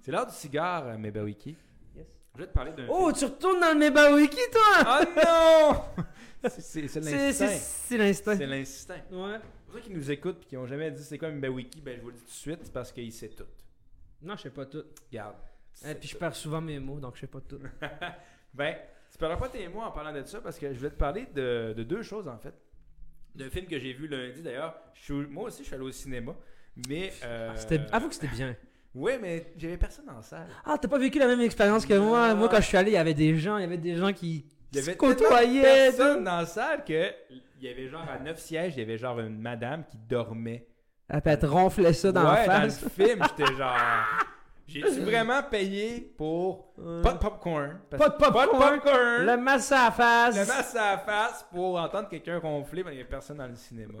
C'est l'heure du cigare, euh, mes Wiki. Yes. Je vais te parler d'un. Oh, tu retournes dans le Mebawiki, toi Oh non! C'est- l'instinct. c'est l'instinct. C'est l'instinct. Ouais. Pour ceux qui nous écoutent et qui n'ont jamais dit c'est quoi un Wiki, ben je vous le dis tout de suite, c'est parce qu'il sait tout. Non, je sais pas tout. Regarde. Et puis je perds souvent mes mots, donc je sais pas tout. Ben, tu parleras pas tes mots en parlant de ça parce que je voulais te parler de, de deux choses en fait. D'un film que j'ai vu lundi d'ailleurs. Moi aussi, je suis allé au cinéma. Mais. Euh... C'était- Avoue que c'était bien. Ouais, mais j'avais personne en salle. Ah, t'as pas vécu la même expérience que moi. Moi, quand je suis allé, il y avait des gens, il y avait des gens qui Il y avait côtoyaient. personne dans la salle que il y avait genre à neuf sièges, il y avait genre une madame qui dormait. Elle peut te ronfler ça dans ouais, la face. dans le film, j'étais genre. J'ai-tu vraiment payé pour pas de popcorn? Pas de popcorn. Pas de popcorn! Le masse à la face. Le masque à la face pour entendre quelqu'un ronfler, mais il n'y a personne dans le cinéma.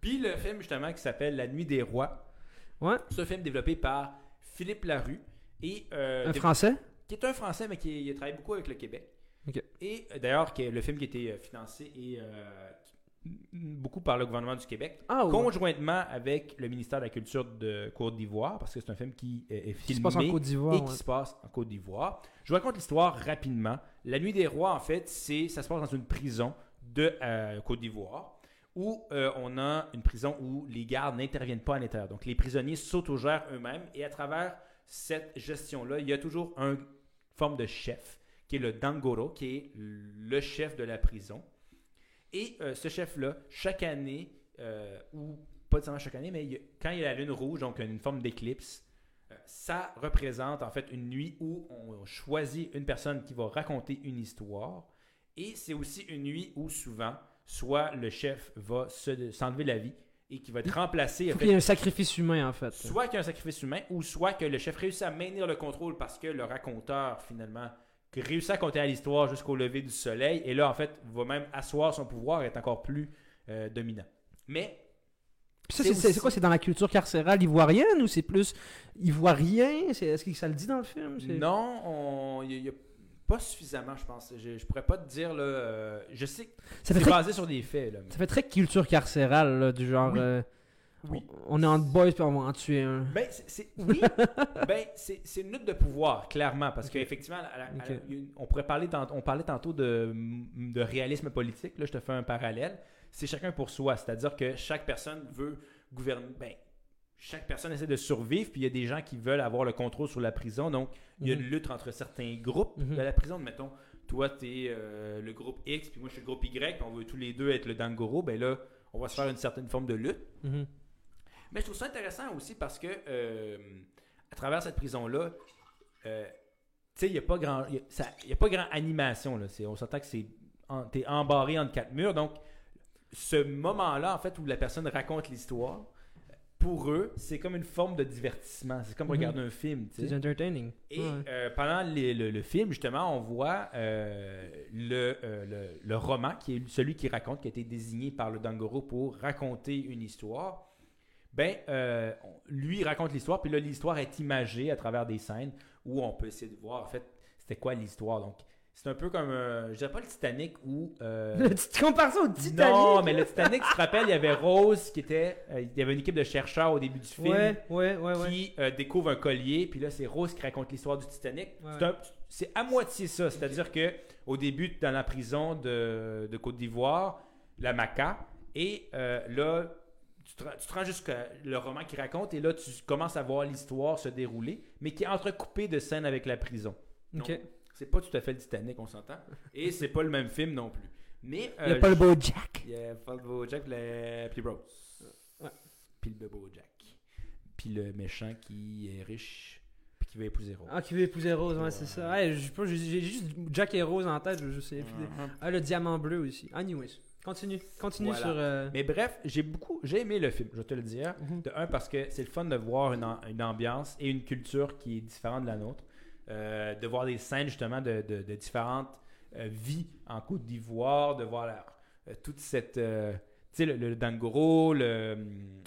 Puis le film justement qui s'appelle La Nuit des Rois. Ouais. C'est un film développé par Philippe Larue et euh, Un français? Qui est un Français mais qui il travaillé beaucoup avec le Québec. Et euh, d'ailleurs qui est- le film qui a été euh, financé et euh, qui- beaucoup par le gouvernement du Québec, Ah, conjointement avec le ministère de la Culture de Côte d'Ivoire, parce que c'est un film qui est Qui filmé se passe en Côte d'Ivoire. et qui se passe en Côte d'Ivoire. Je vous raconte l'histoire rapidement. La Nuit des Rois, en fait, c'est ça se passe dans une prison de euh, Côte d'Ivoire où euh, on a une prison où les gardes n'interviennent pas à l'intérieur. Donc les prisonniers s'autogèrent eux-mêmes et à travers cette gestion-là, il y a toujours une forme de chef qui est le Dangoro, qui est le chef de la prison. Et euh, ce chef-là, chaque année, euh, ou pas nécessairement chaque année, mais il a- quand il y a la lune rouge, donc une forme d'éclipse, euh, ça représente en fait une nuit où on choisit une personne qui va raconter une histoire. Et c'est aussi une nuit où souvent, soit le chef va se- s'enlever la vie et qui va être remplacé. fait, qu'il y ait un sacrifice humain, en fait. Soit qu'il y a un sacrifice humain, ou soit que le chef réussit à maintenir le contrôle parce que le raconteur, finalement, qui réussit à compter à l'histoire jusqu'au lever du soleil, et là, en fait, va même asseoir son pouvoir et être encore plus euh, dominant. Mais, C'est aussi- quoi? C'est dans la culture carcérale ivoirienne ou c'est plus ivoirien? C'est- Est-ce que ça le dit dans le film? Non, on- il n'y a, pas suffisamment, je pense. Je, je pourrais pas te dire, là, euh, je sais c'est basé sur des faits, là. mais- ça fait très culture carcérale, là, du genre. Oui. euh, Oui. On, on est en boys va en tuer un. Ben, c'est, oui, ben, c'est, une lutte de pouvoir, clairement, parce qu'effectivement, on pourrait parler, tant- on parlait tantôt de, de réalisme politique, là, je te fais un parallèle, c'est chacun pour soi, c'est-à-dire que chaque personne veut gouverner, ben, chaque personne essaie de survivre, puis il y a des gens qui veulent avoir le contrôle sur la prison, donc il y a Mhm. une lutte entre certains groupes Mhm. de la prison, mettons, toi, tu es le groupe X, puis moi, je suis le groupe Y, puis on veut tous les deux être le Dangoro, ben là, on va se faire une certaine forme de lutte. Mhm. Mais je trouve ça intéressant aussi parce que euh, à travers cette prison-là, euh, tu sais, il n'y a pas grand, y a, ça- il y a pas grand animation. Là. C'est- On s'entend que c'est, en- t'es embarré entre quatre murs. Donc, ce moment-là, en fait, où la personne raconte l'histoire, pour eux, c'est comme une forme de divertissement. C'est comme Mhm. regarder un film. C'est entertaining. Et Ouais. euh, pendant les- le, le film, justement, on voit euh, le, euh, le- le roman, qui est celui qui raconte, qui a été désigné par le Dangoro pour raconter une histoire. Ben, euh, lui raconte l'histoire, puis là, l'histoire est imagée à travers des scènes où on peut essayer de voir, en fait, c'était quoi l'histoire. Donc, c'est un peu comme, euh, je dirais pas le Titanic où... euh, Tu compares ça au Titanic non, mais le Titanic, tu te rappelles, il y avait Rose qui était... euh, il y avait une équipe de chercheurs au début du film Ouais, ouais, ouais, ouais. qui euh, découvre un collier, puis là, c'est Rose qui raconte l'histoire du Titanic. C'est à moitié ça, c'est-à-dire que au début, dans la prison de, de Côte d'Ivoire, la Maca, et là, tu te, rends- tu te rends jusqu'à le roman qui raconte, et là, tu commences à voir l'histoire se dérouler, mais qui est entrecoupée de scènes avec la prison. Ok. Donc, c'est pas tout à fait le Titanic, on s'entend, et c'est pas le même film non plus. Mais Il y a euh, pas le beau Jack. il y a pas le beau Jack, le... puis Rose. Ouais. Puis le beau Jack. Puis le méchant qui est riche, puis qui veut épouser Rose. Ah, qui veut épouser Rose, ouais, c'est ça. Ouais, j'ai juste Jack et Rose en tête, je je sais. Mhm. Ah, le diamant bleu aussi. Anyways, continue. Continue Voilà. sur. euh, Mais bref, j'ai beaucoup, j'ai aimé le film, je vais te le dire. Mhm. De un, parce que c'est le fun de voir une, am- une ambiance et une culture qui est différente de la nôtre. Euh, de voir des scènes justement de, de- de différentes euh, vies en Côte d'Ivoire, de voir la- toute cette. tu sais, le, le Dangoro, le,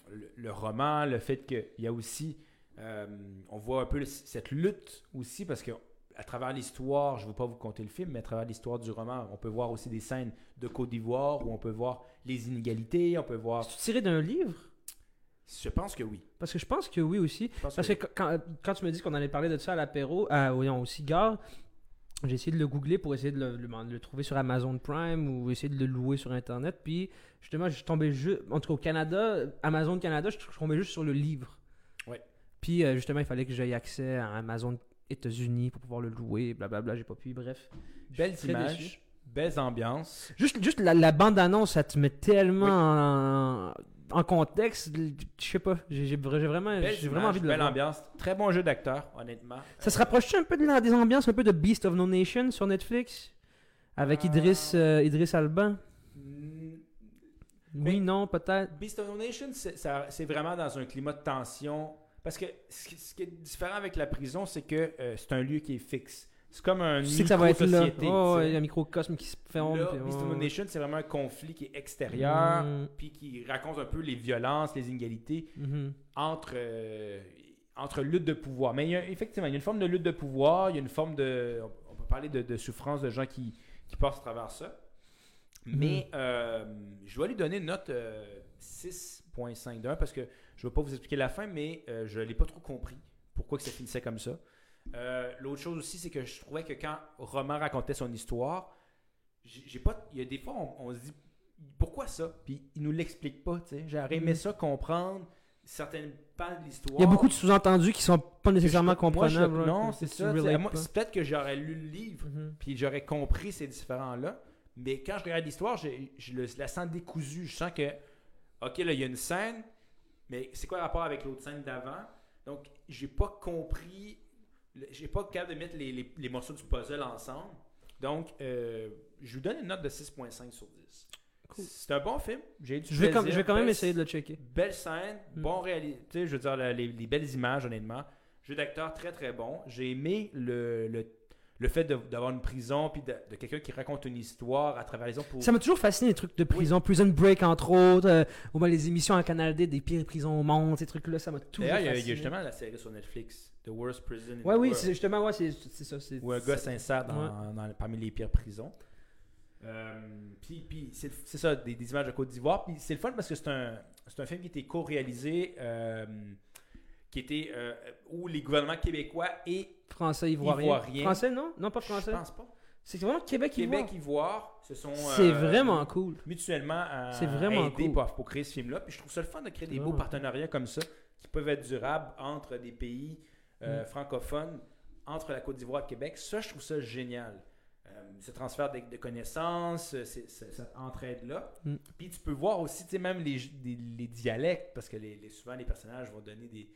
le, le roman, le fait qu'il y a aussi. on voit un peu cette lutte aussi, parce que à travers l'histoire, je ne veux pas vous conter le film, mais à travers l'histoire du roman, on peut voir aussi des scènes de Côte d'Ivoire où on peut voir les inégalités, on peut voir. C'est tiré d'un livre? Je pense que oui. Parce que je pense que oui aussi. Parce que que quand, quand tu me dis qu'on allait parler de ça à l'apéro, à, voyons, au cigare, j'ai essayé de le googler pour essayer de le, le- de le trouver sur Amazon Prime ou essayer de le louer sur Internet. Puis justement, je suis tombé juste. En tout cas, au Canada, Amazon Canada, je suis tombé juste sur le livre. Ouais. Puis euh, justement, il fallait que j'aie accès à Amazon États-Unis pour pouvoir le louer, blablabla. J'ai pas pu, bref. Images, déçu. belles ambiances. Juste, juste la, la bande-annonce, ça te met tellement en, en contexte. Je sais pas, j'ai j'ai vra- j'ai vraiment, j'ai vraiment envie de le belle voir. ambiance. Très bon jeu d'acteur, honnêtement. Ça se rapproche un peu de la, des ambiances un peu de Beast of No Nation sur Netflix? Avec Euh, Idriss, euh, Idriss Alba Mm, Oui, Mais- non, peut-être. Beast of No Nation, c'est vraiment dans un climat de tension. Parce que ce qui, est différent avec la prison, c'est que euh, c'est un lieu qui est fixe. C'est comme un Tu sais que ça va être là. micro-société, Oh, ouais, il y a un microcosme qui se ferme. Là, puis- oh. Nation, c'est vraiment un conflit qui est extérieur, Mm, puis qui raconte un peu les violences, les inégalités mhm. entre, euh, entre lutte de pouvoir. Mais il y a, effectivement, il y a une forme de lutte de pouvoir, il y a une forme de... On peut parler de, de souffrance de gens qui, qui passent à travers ça. Mais euh, je vais lui donner une note euh, 6.5 d'un parce que je ne vais pas vous expliquer la fin, mais euh, je ne l'ai pas trop compris pourquoi que ça finissait comme ça. Euh, L'autre chose aussi, c'est que je trouvais que quand Roman racontait son histoire, j'ai pas, il y a des fois, on, on se dit pourquoi ça, puis il nous l'explique pas. tu sais. J'aurais aimé Mhm. ça comprendre certaines pans de l'histoire. Il y a beaucoup de sous-entendus qui sont pas nécessairement moi, je- comprenables. non, c'est ça. c'est peut-être que j'aurais lu le livre, Mhm. puis j'aurais compris ces différents-là. Mais quand je regarde l'histoire, je la sens décousue. Je sens que, OK, là, il y a une scène, mais c'est quoi le rapport avec l'autre scène d'avant? Donc, j'ai pas compris, j'ai pas capable de mettre les, les- les morceaux du puzzle ensemble. Donc, euh, je lui donne une note de 6.5 sur 10. Cool. C'est un bon film. J'ai eu du Je vais, quand, je vais quand même Belle- essayer de le checker. Belle scène, Mm. bon réalité, je veux dire, les, les belles images, honnêtement. Jeu d'acteur très très bon. J'ai aimé le, le, le fait d'avoir une prison, puis de, de quelqu'un qui raconte une histoire à travers les autres pour. Ça m'a toujours fasciné les trucs de prison, Prison Break entre autres, euh, ou bien les émissions en Canal D des pires prisons au monde, ces trucs-là, ça m'a toujours D'ailleurs, il y, a- il y fasciné. a justement la série sur Netflix, The Worst Prison in Ouais, the oui, World, justement, ouais, c'est ça. où un gars s'insère dans, Ouais. dans- parmi les pires prisons. Euh, puis puis c'est ça, des, des images de Côte d'Ivoire. Puis c'est le fun parce que c'est un, c'est un film qui était co-réalisé, euh, qui était euh, où les gouvernements québécois et Français, ivoirien. Ivoirien. Français, non? Non, pas je français. pense pas. C'est vraiment Québec, Québec, Ivoire. Ivoire, se sont C'est euh, vraiment cool. mutuellement euh, C'est vraiment aidés cool. pour, pour créer ce film-là. Puis je trouve ça le fun de créer des beaux partenariats comme ça qui peuvent être durables entre des pays Mm. francophones, entre la Côte d'Ivoire et le Québec. Ça, je trouve ça génial. Ce transfert de, de connaissances, cette entraide-là. Mm. Puis tu peux voir aussi, tu sais, même les, les dialectes, parce que les, les- souvent les personnages vont donner des,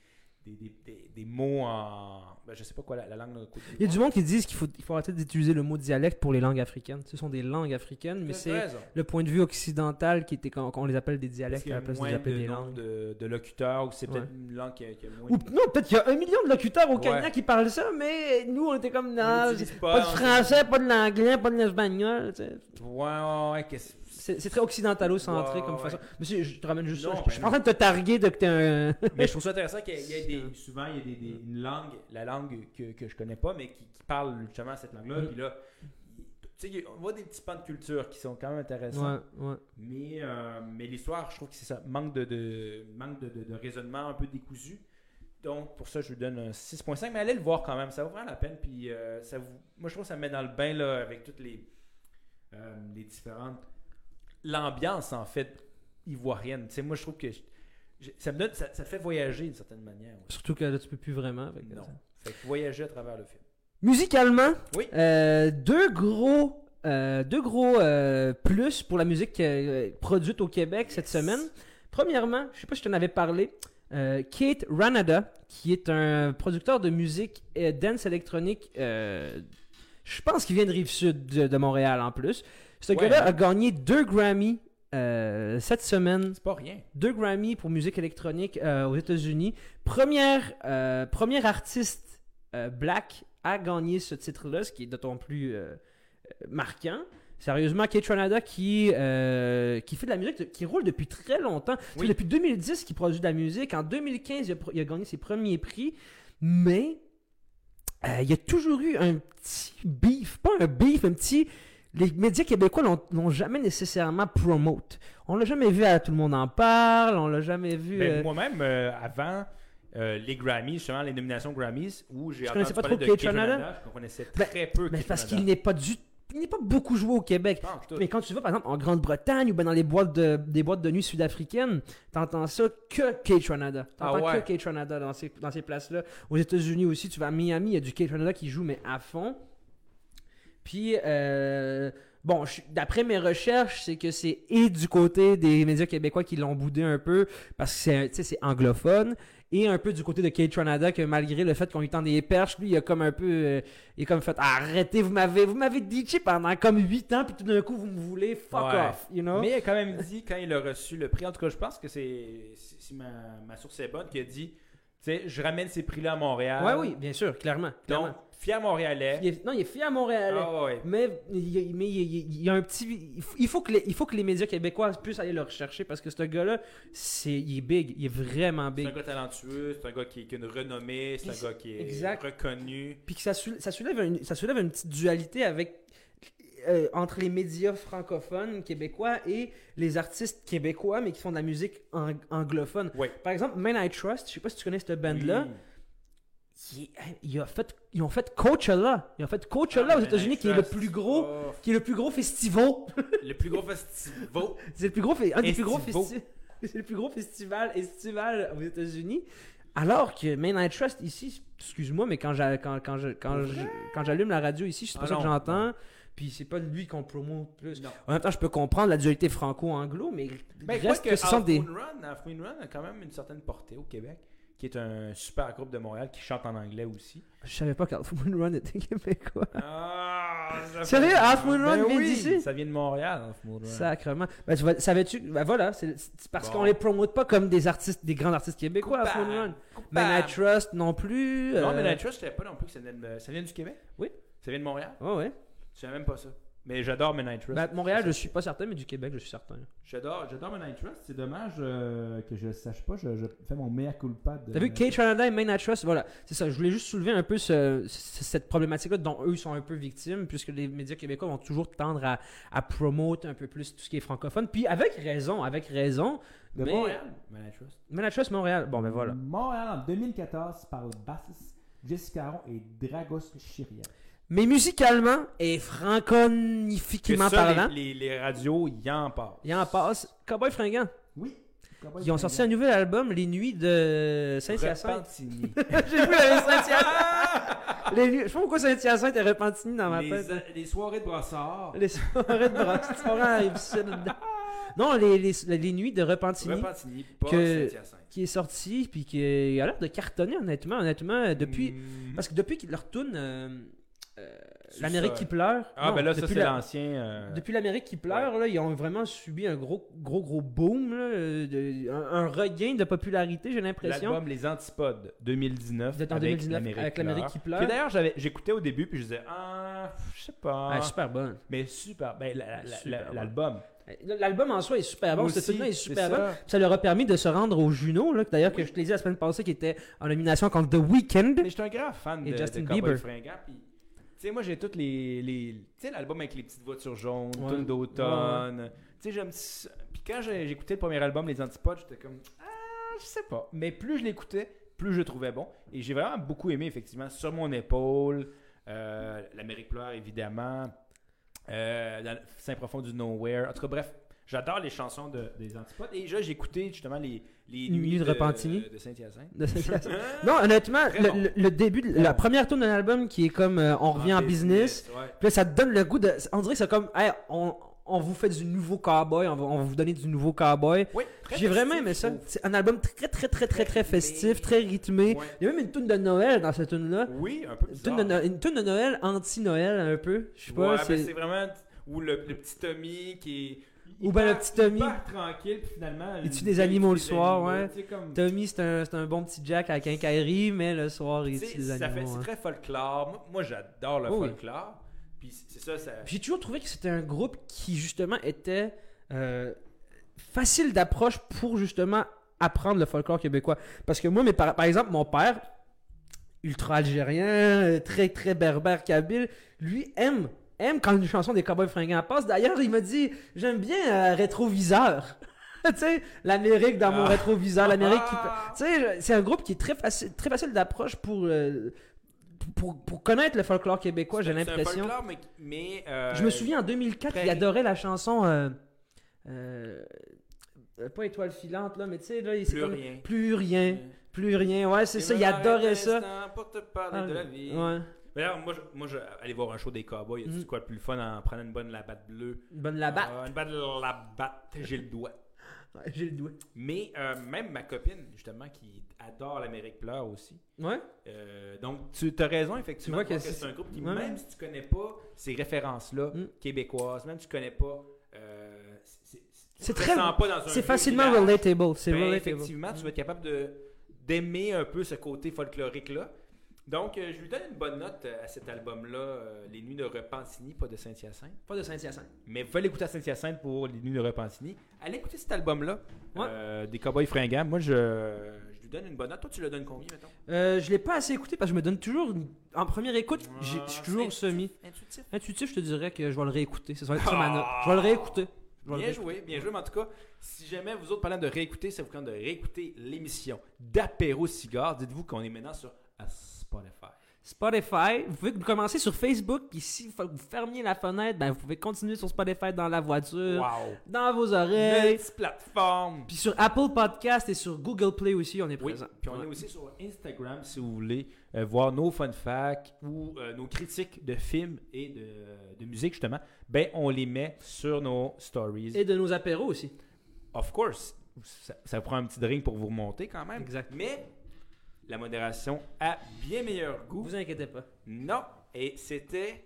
des, des- des- des mots en. Ben, je sais pas quoi la, la langue. Il y a du monde qui disent qu'il faut, il faut arrêter d'utiliser le mot dialecte pour les langues africaines. Ce sont des langues africaines, mais c'est le point de vue occidental qui était qu'on qu'on les appelle des dialectes à la place de les appeler de des langues. de, de locuteurs, ou c'est peut-être Ouais. une langue qui a, qui a moins Ou non, peut-être qu'il y a un million de locuteurs au Ouais. Kenya qui parlent ça, mais nous on était comme non, pas, pas, de on- français, pas de l'anglais, pas de l'espagnol. tu sais. Ouais, ouais, ouais. qu'est-ce- C'est? Très occidentalo-centré Ouais, comme ouais. façon. Monsieur, je te ramène juste Non, ça. Je- Je suis en train de te targuer de que t'es un. Mais je trouve ça intéressant qu'il y ait- il Souvent, il y a des, des- une langue, la langue que, que je connais pas, mais qui, qui parle justement cette langue-là. Mm. Puis là, tu sais, on voit des petits pans de culture qui sont quand même intéressants. Ouais, ouais. Mais, euh, mais l'histoire, je trouve que c'est ça. Manque de, de- manque de, de- de raisonnement un peu décousu. Donc, pour ça, je lui donne un 6.5. Mais allez le voir quand même. Ça vaut vraiment la peine. Puis, euh, ça vous, moi, je trouve que ça me met dans le bain là, avec toutes les, euh, les différentes. L'ambiance, en fait, ivoirienne. Tu sais, moi, je trouve que. je- ça me donne. Ça, ça fait voyager d'une certaine manière. ouais. Surtout que là, tu peux plus vraiment. avec Non. ça. Fait que voyager à travers le film. Musicalement, Oui. euh, deux gros, euh, deux gros euh, plus pour la musique euh, produite au Québec cette semaine. Premièrement, je sais pas si je t'en avais parlé, euh, Kate Ranada, qui est un producteur de musique dance électronique, euh, je pense qu'il vient de Rive-Sud de, de Montréal en plus. Ce Ouais, gars-là hein. a gagné deux Grammy euh, cette semaine C'est pas rien. deux Grammy pour musique électronique euh, aux États-Unis. Première, euh, premier artiste black à gagner ce titre-là, ce qui est d'autant plus marquant. Sérieusement, Kate Ranada qui, qui fait de la musique, qui roule depuis très longtemps. Oui. depuis 2010 qu'il produit de la musique. En 2015, il a, pro- il a gagné ses premiers prix. Mais il y a toujours eu un petit beef, pas un beef, un petit. Les médias québécois l'ont jamais nécessairement promote. On l'a jamais vu à Tout le monde en parle, on l'a jamais vu. Ben, euh, Moi-même, euh, avant euh, les Grammys, justement, les nominations Grammys, où j'ai entendu connaissais pas parler trop de Kate? Ranada, je connaissais Ben, très peu mais Kate parce qu'il n'est pas du, il n'est pas beaucoup joué au Québec. Mais quand tu vas par exemple en Grande-Bretagne ou ben dans les boîtes de, des boîtes de nuit sud-africaines, t'entends ça que Kate Ranada. T'entends Ah ouais. que Kate Ranada dans ces, dans ces places-là. Aux États-Unis aussi, tu vas à Miami, il y a du Kate Ranada qui joue mais à fond. Puis euh, bon, d'après mes recherches, c'est que c'est et du côté des médias québécois qui l'ont boudé un peu parce que c'est anglophone et un peu du côté de Kate Ranada que malgré le fait qu'on lui tend des perches, lui il a comme un peu euh, il a comme fait arrêtez, vous m'avez vous m'avez ditché pendant comme 8 ans puis tout d'un coup vous me voulez fuck Ouais. off, you know? Mais il a quand même dit, quand il a reçu le prix, en tout cas, je pense que c'est, si ma, ma source est bonne, qu'il a dit, sais, je ramène ces prix-là à Montréal. Ouais oui, bien sûr, clairement. Donc, clairement. fier Montréalais. Il est- non, il est fier à Montréal. Ah ouais. Mais, il y a, mais il y a- il y a un petit. Il faut, que les, il faut que les médias québécois puissent aller le rechercher parce que ce gars-là, c'est, il est big. Il est vraiment C'est big. un gars talentueux, c'est un gars qui, qui a une renommée, c'est un gars qui est exact. reconnu. Puis que ça, soulève, ça, soulève une, ça soulève une petite dualité avec. Euh, entre les médias francophones québécois et les artistes québécois mais qui font de la musique ang- anglophone. Oui. Par exemple, Man I Trust, je sais pas si tu connais cette band-là, Oui. fait, ils ont fait Coachella. Ils ont fait Coachella Ah, aux États-Unis, qui est le plus gros, Oh, qui est le plus gros festival. le plus gros festival. C'est le plus gros, un des plus gros Estivo. festivals. c'est le plus gros festival estival aux États-Unis. Alors que Main Night Trust ici, excuse-moi, mais quand j'a- quand, quand je- quand je- quand j'allume la radio ici, c'est pas Ah ça que non, j'entends. Puis c'est pas lui qu'on promo plus. Non. En même temps, je peux comprendre la dualité franco-anglo, mais Ben, reste que ce sont Half des. Moon Run, Half Moon Run a quand même une certaine portée au Québec, qui est un super groupe de Montréal qui chante en anglais aussi. Je savais pas qu'Half Moon Run était québécois. Ah, ça Sérieux, Half Moon Run Ben vient oui, d'ici? Ça vient de Montréal, Half Moon Run. Sacrement. Ben, tu vois, savais-tu. Ben voilà, c'est parce Bon. qu'on les promote pas comme des artistes, des grands artistes québécois, Half Moon. Run. Mais Night Trust non plus. Non, euh, mais Night Trust, je savais pas non plus que ça vient, de- ça vient du Québec. Oui. Ça vient de Montréal. Ouais, ouais. Je savais même pas ça. Mais j'adore Trust. Ben, Montréal, je suis pas certain, mais du Québec, je suis certain. J'adore, j'adore Trust. C'est dommage euh, que je sache pas. Je, je fais mon mea culpa. de- T'as vu Kate Canada et Main Night Trust, voilà, c'est ça. Je voulais juste soulever un peu ce- ce- cette problématique-là dont eux sont un peu victimes, puisque les médias québécois vont toujours tendre à, à promouvoir un peu plus tout ce qui est francophone. Puis avec raison, avec raison. De mais- Montréal. Trust. Main Night Trust Montréal. Bon, ben voilà. Montréal en 2014 par le bassiste Jessica et Dragos Chiria. Mais musicalement et Que franconifiquement ça, parlant, les, les, les radios, y en parlent. il en passe. Cowboy Fringant. Oui. Ils ont sorti un nouvel album, Les Nuits de Saint-Hyacinthe. J'ai vu la Saint-Hyacinthe. Les nuits- Je sais pas pourquoi Saint-Hyacinthe est Repentigny dans ma les, tête. les soirées de brossard. Les soirées de Brossard. Non, les, les, les nuits de Repentigny Repentigny, Que- qui est sorti puis qui a l'air de cartonner honnêtement, honnêtement depuis Mm. parce que depuis qu'ils leur tournent euh, euh, l'Amérique qui pleure? Ah, non, ben là, ça, c'est la- l'ancien. euh, Depuis l'Amérique qui pleure, là, ils ont vraiment subi un gros, gros, gros boom, là, euh, de- un, un regain de popularité, j'ai l'impression. L'album Les Antipodes 2019 Vous êtes en avec 2019 l'Amérique avec l'Amérique qui pleure. D'ailleurs j'écoutais au début puis je disais ah je sais pas Ah, super bon. mais super ben la- la- Super la- bon. l'album L'album en soi est super bon, ce film est super bon. ça. Ça leur a permis de se rendre au Juno, là, d'ailleurs que je te l'ai dit la semaine passée, qui était en nomination contre The Weeknd. mais j'étais un grand fan Et de, Justin de Bieber. Fringant puis sais moi j'ai toutes les les tu sais l'album avec les petites voitures jaunes Ouais. tune d'automne. Tu sais j'aime puis quand écouté le premier album Les Antipodes j'étais comme ah je sais pas. Mais plus je l'écoutais plus je le trouvais bon. Et j'ai vraiment beaucoup aimé effectivement sur mon épaule euh, l'Amérique pleure évidemment euh, dans le sein profond du nowhere. En tout cas bref j'adore les chansons de, des Antipodes. Et là j'ai écouté justement les, les Nuits nuits de de, Repentigny? de Saint-Hyacinthe non, honnêtement, le, bon. le- le début, de- la première tourne d'un album qui est comme euh, On revient en business, ouais. puis là, ça te donne le goût de. On dirait que c'est comme, hey, on, on vous fait du nouveau cowboy, on va, on va vous donner du nouveau cowboy. Oui, J'ai vraiment aimé ça. C'est un album très, très, très, très, très festif, très rythmé. Ouais. Il y a même une tune de Noël dans cette tune-là. Oui, un peu bizarre. une tune de Noël anti-Noël, un peu. Je sais Ouais, pas. ben, c'est- c'est vraiment où le, le petit Tommy qui est Ou ben le petit Tommy. tranquille puis finalement Il tue des animaux le soir, ouais. Tommy, c'est un, bon petit Jack à quincaillerie, mais le soir, il tue des ça fait animaux. c'est hein. très folklore. Moi, j'adore le folklore. Puis c'est ça ça J'ai toujours trouvé que c'était un groupe qui, justement, était euh, facile d'approche pour, justement, apprendre le folklore québécois. Parce que moi, par, par exemple, mon père, ultra algérien, euh, très, très berbère kabyle, lui aime, aime quand une chanson des Cowboys fringants passe. D'ailleurs, il m'a dit, j'aime bien euh, Rétroviseur. tu sais, l'Amérique dans mon Ah. rétroviseur, l'Amérique qui... Ah! Tu sais, c'est un groupe qui est très facile, très facile d'approche pour, euh, pour, pour connaître le folklore québécois, j'ai l'impression. folklore, mais, mais, euh, Je me souviens en 2004, très- il adorait la chanson. euh, pas étoile filante, là, mais tu sais, là, il- Plus comme. rien. Plus rien. Plus rien. Ouais, c'est ça, il adorait ça. Pour te parler de la vie. Ouais. Moi, je, moi je, aller voir un show des cowboys, a Mm. quoi de plus fun en prenant une bonne labatte bleue? Une bonne la batte? Ah, Une bonne labatte, j'ai le doigt. Ouais, J'ai le doigt. Mais euh, même ma copine, justement, qui adore l'Amérique pleure aussi. Ouais. Euh, donc, tu as raison, effectivement. Tu vois que c'est- c'est un groupe qui, Ouais. même si tu connais pas ces références-là Mm. québécoises, même si tu connais pas. euh, c'est- C'est très- C'est facilement relatable. C'est ben, effectivement, tu vas être capable d'aimer un peu ce côté folklorique-là. Donc, euh, je lui donne une bonne note euh, à cet album-là, euh, Les Nuits de Repentigny, pas de Saint-Hyacinthe. Pas de Saint-Hyacinthe. Mais vous pouvez l'écouter à Saint-Hyacinthe pour Les Nuits de Repentigny. Allez écouter cet album-là, Ouais. euh, des Cowboys fringants. Moi, je, je lui donne une bonne note. Toi, tu le donnes combien, mettons? Euh, je l'ai pas assez écouté parce que je me donne toujours. une- En première écoute, je suis toujours C'est semi. Intuitif. Intuitif, je te dirais que je vais le réécouter. Ça va être ça ma note. Je vais le réécouter. Bien joué, bien joué. Mais en tout cas, si jamais vous autres parlant de réécouter, ça vous tente de réécouter l'émission d'Apéro Cigare, dites-vous qu'on est maintenant sur Spotify. Spotify. Vous pouvez commencer sur Facebook, puis si vous fermiez la fenêtre, ben, vous pouvez continuer sur Spotify dans la voiture, Wow! dans vos oreilles. Multi-plateforme! Puis sur Apple Podcast et sur Google Play aussi, on est Oui, présent. puis on Ouais. est aussi sur Instagram si vous voulez euh, voir nos fun facts ou euh, nos critiques de films et de, de musique justement. Ben, on les met sur nos stories. Et de nos apéros aussi. Of course, ça, ça prend un petit drink pour vous remonter quand même. Exact. Mais la modération a bien meilleur goût. Vous inquiétez pas. Non, et c'était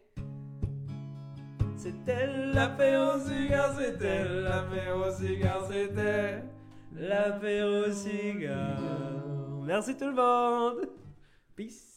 C'était l'apéro cigare, c'était l'apéro cigare, c'était l'apéro cigare. Merci tout le monde. Peace.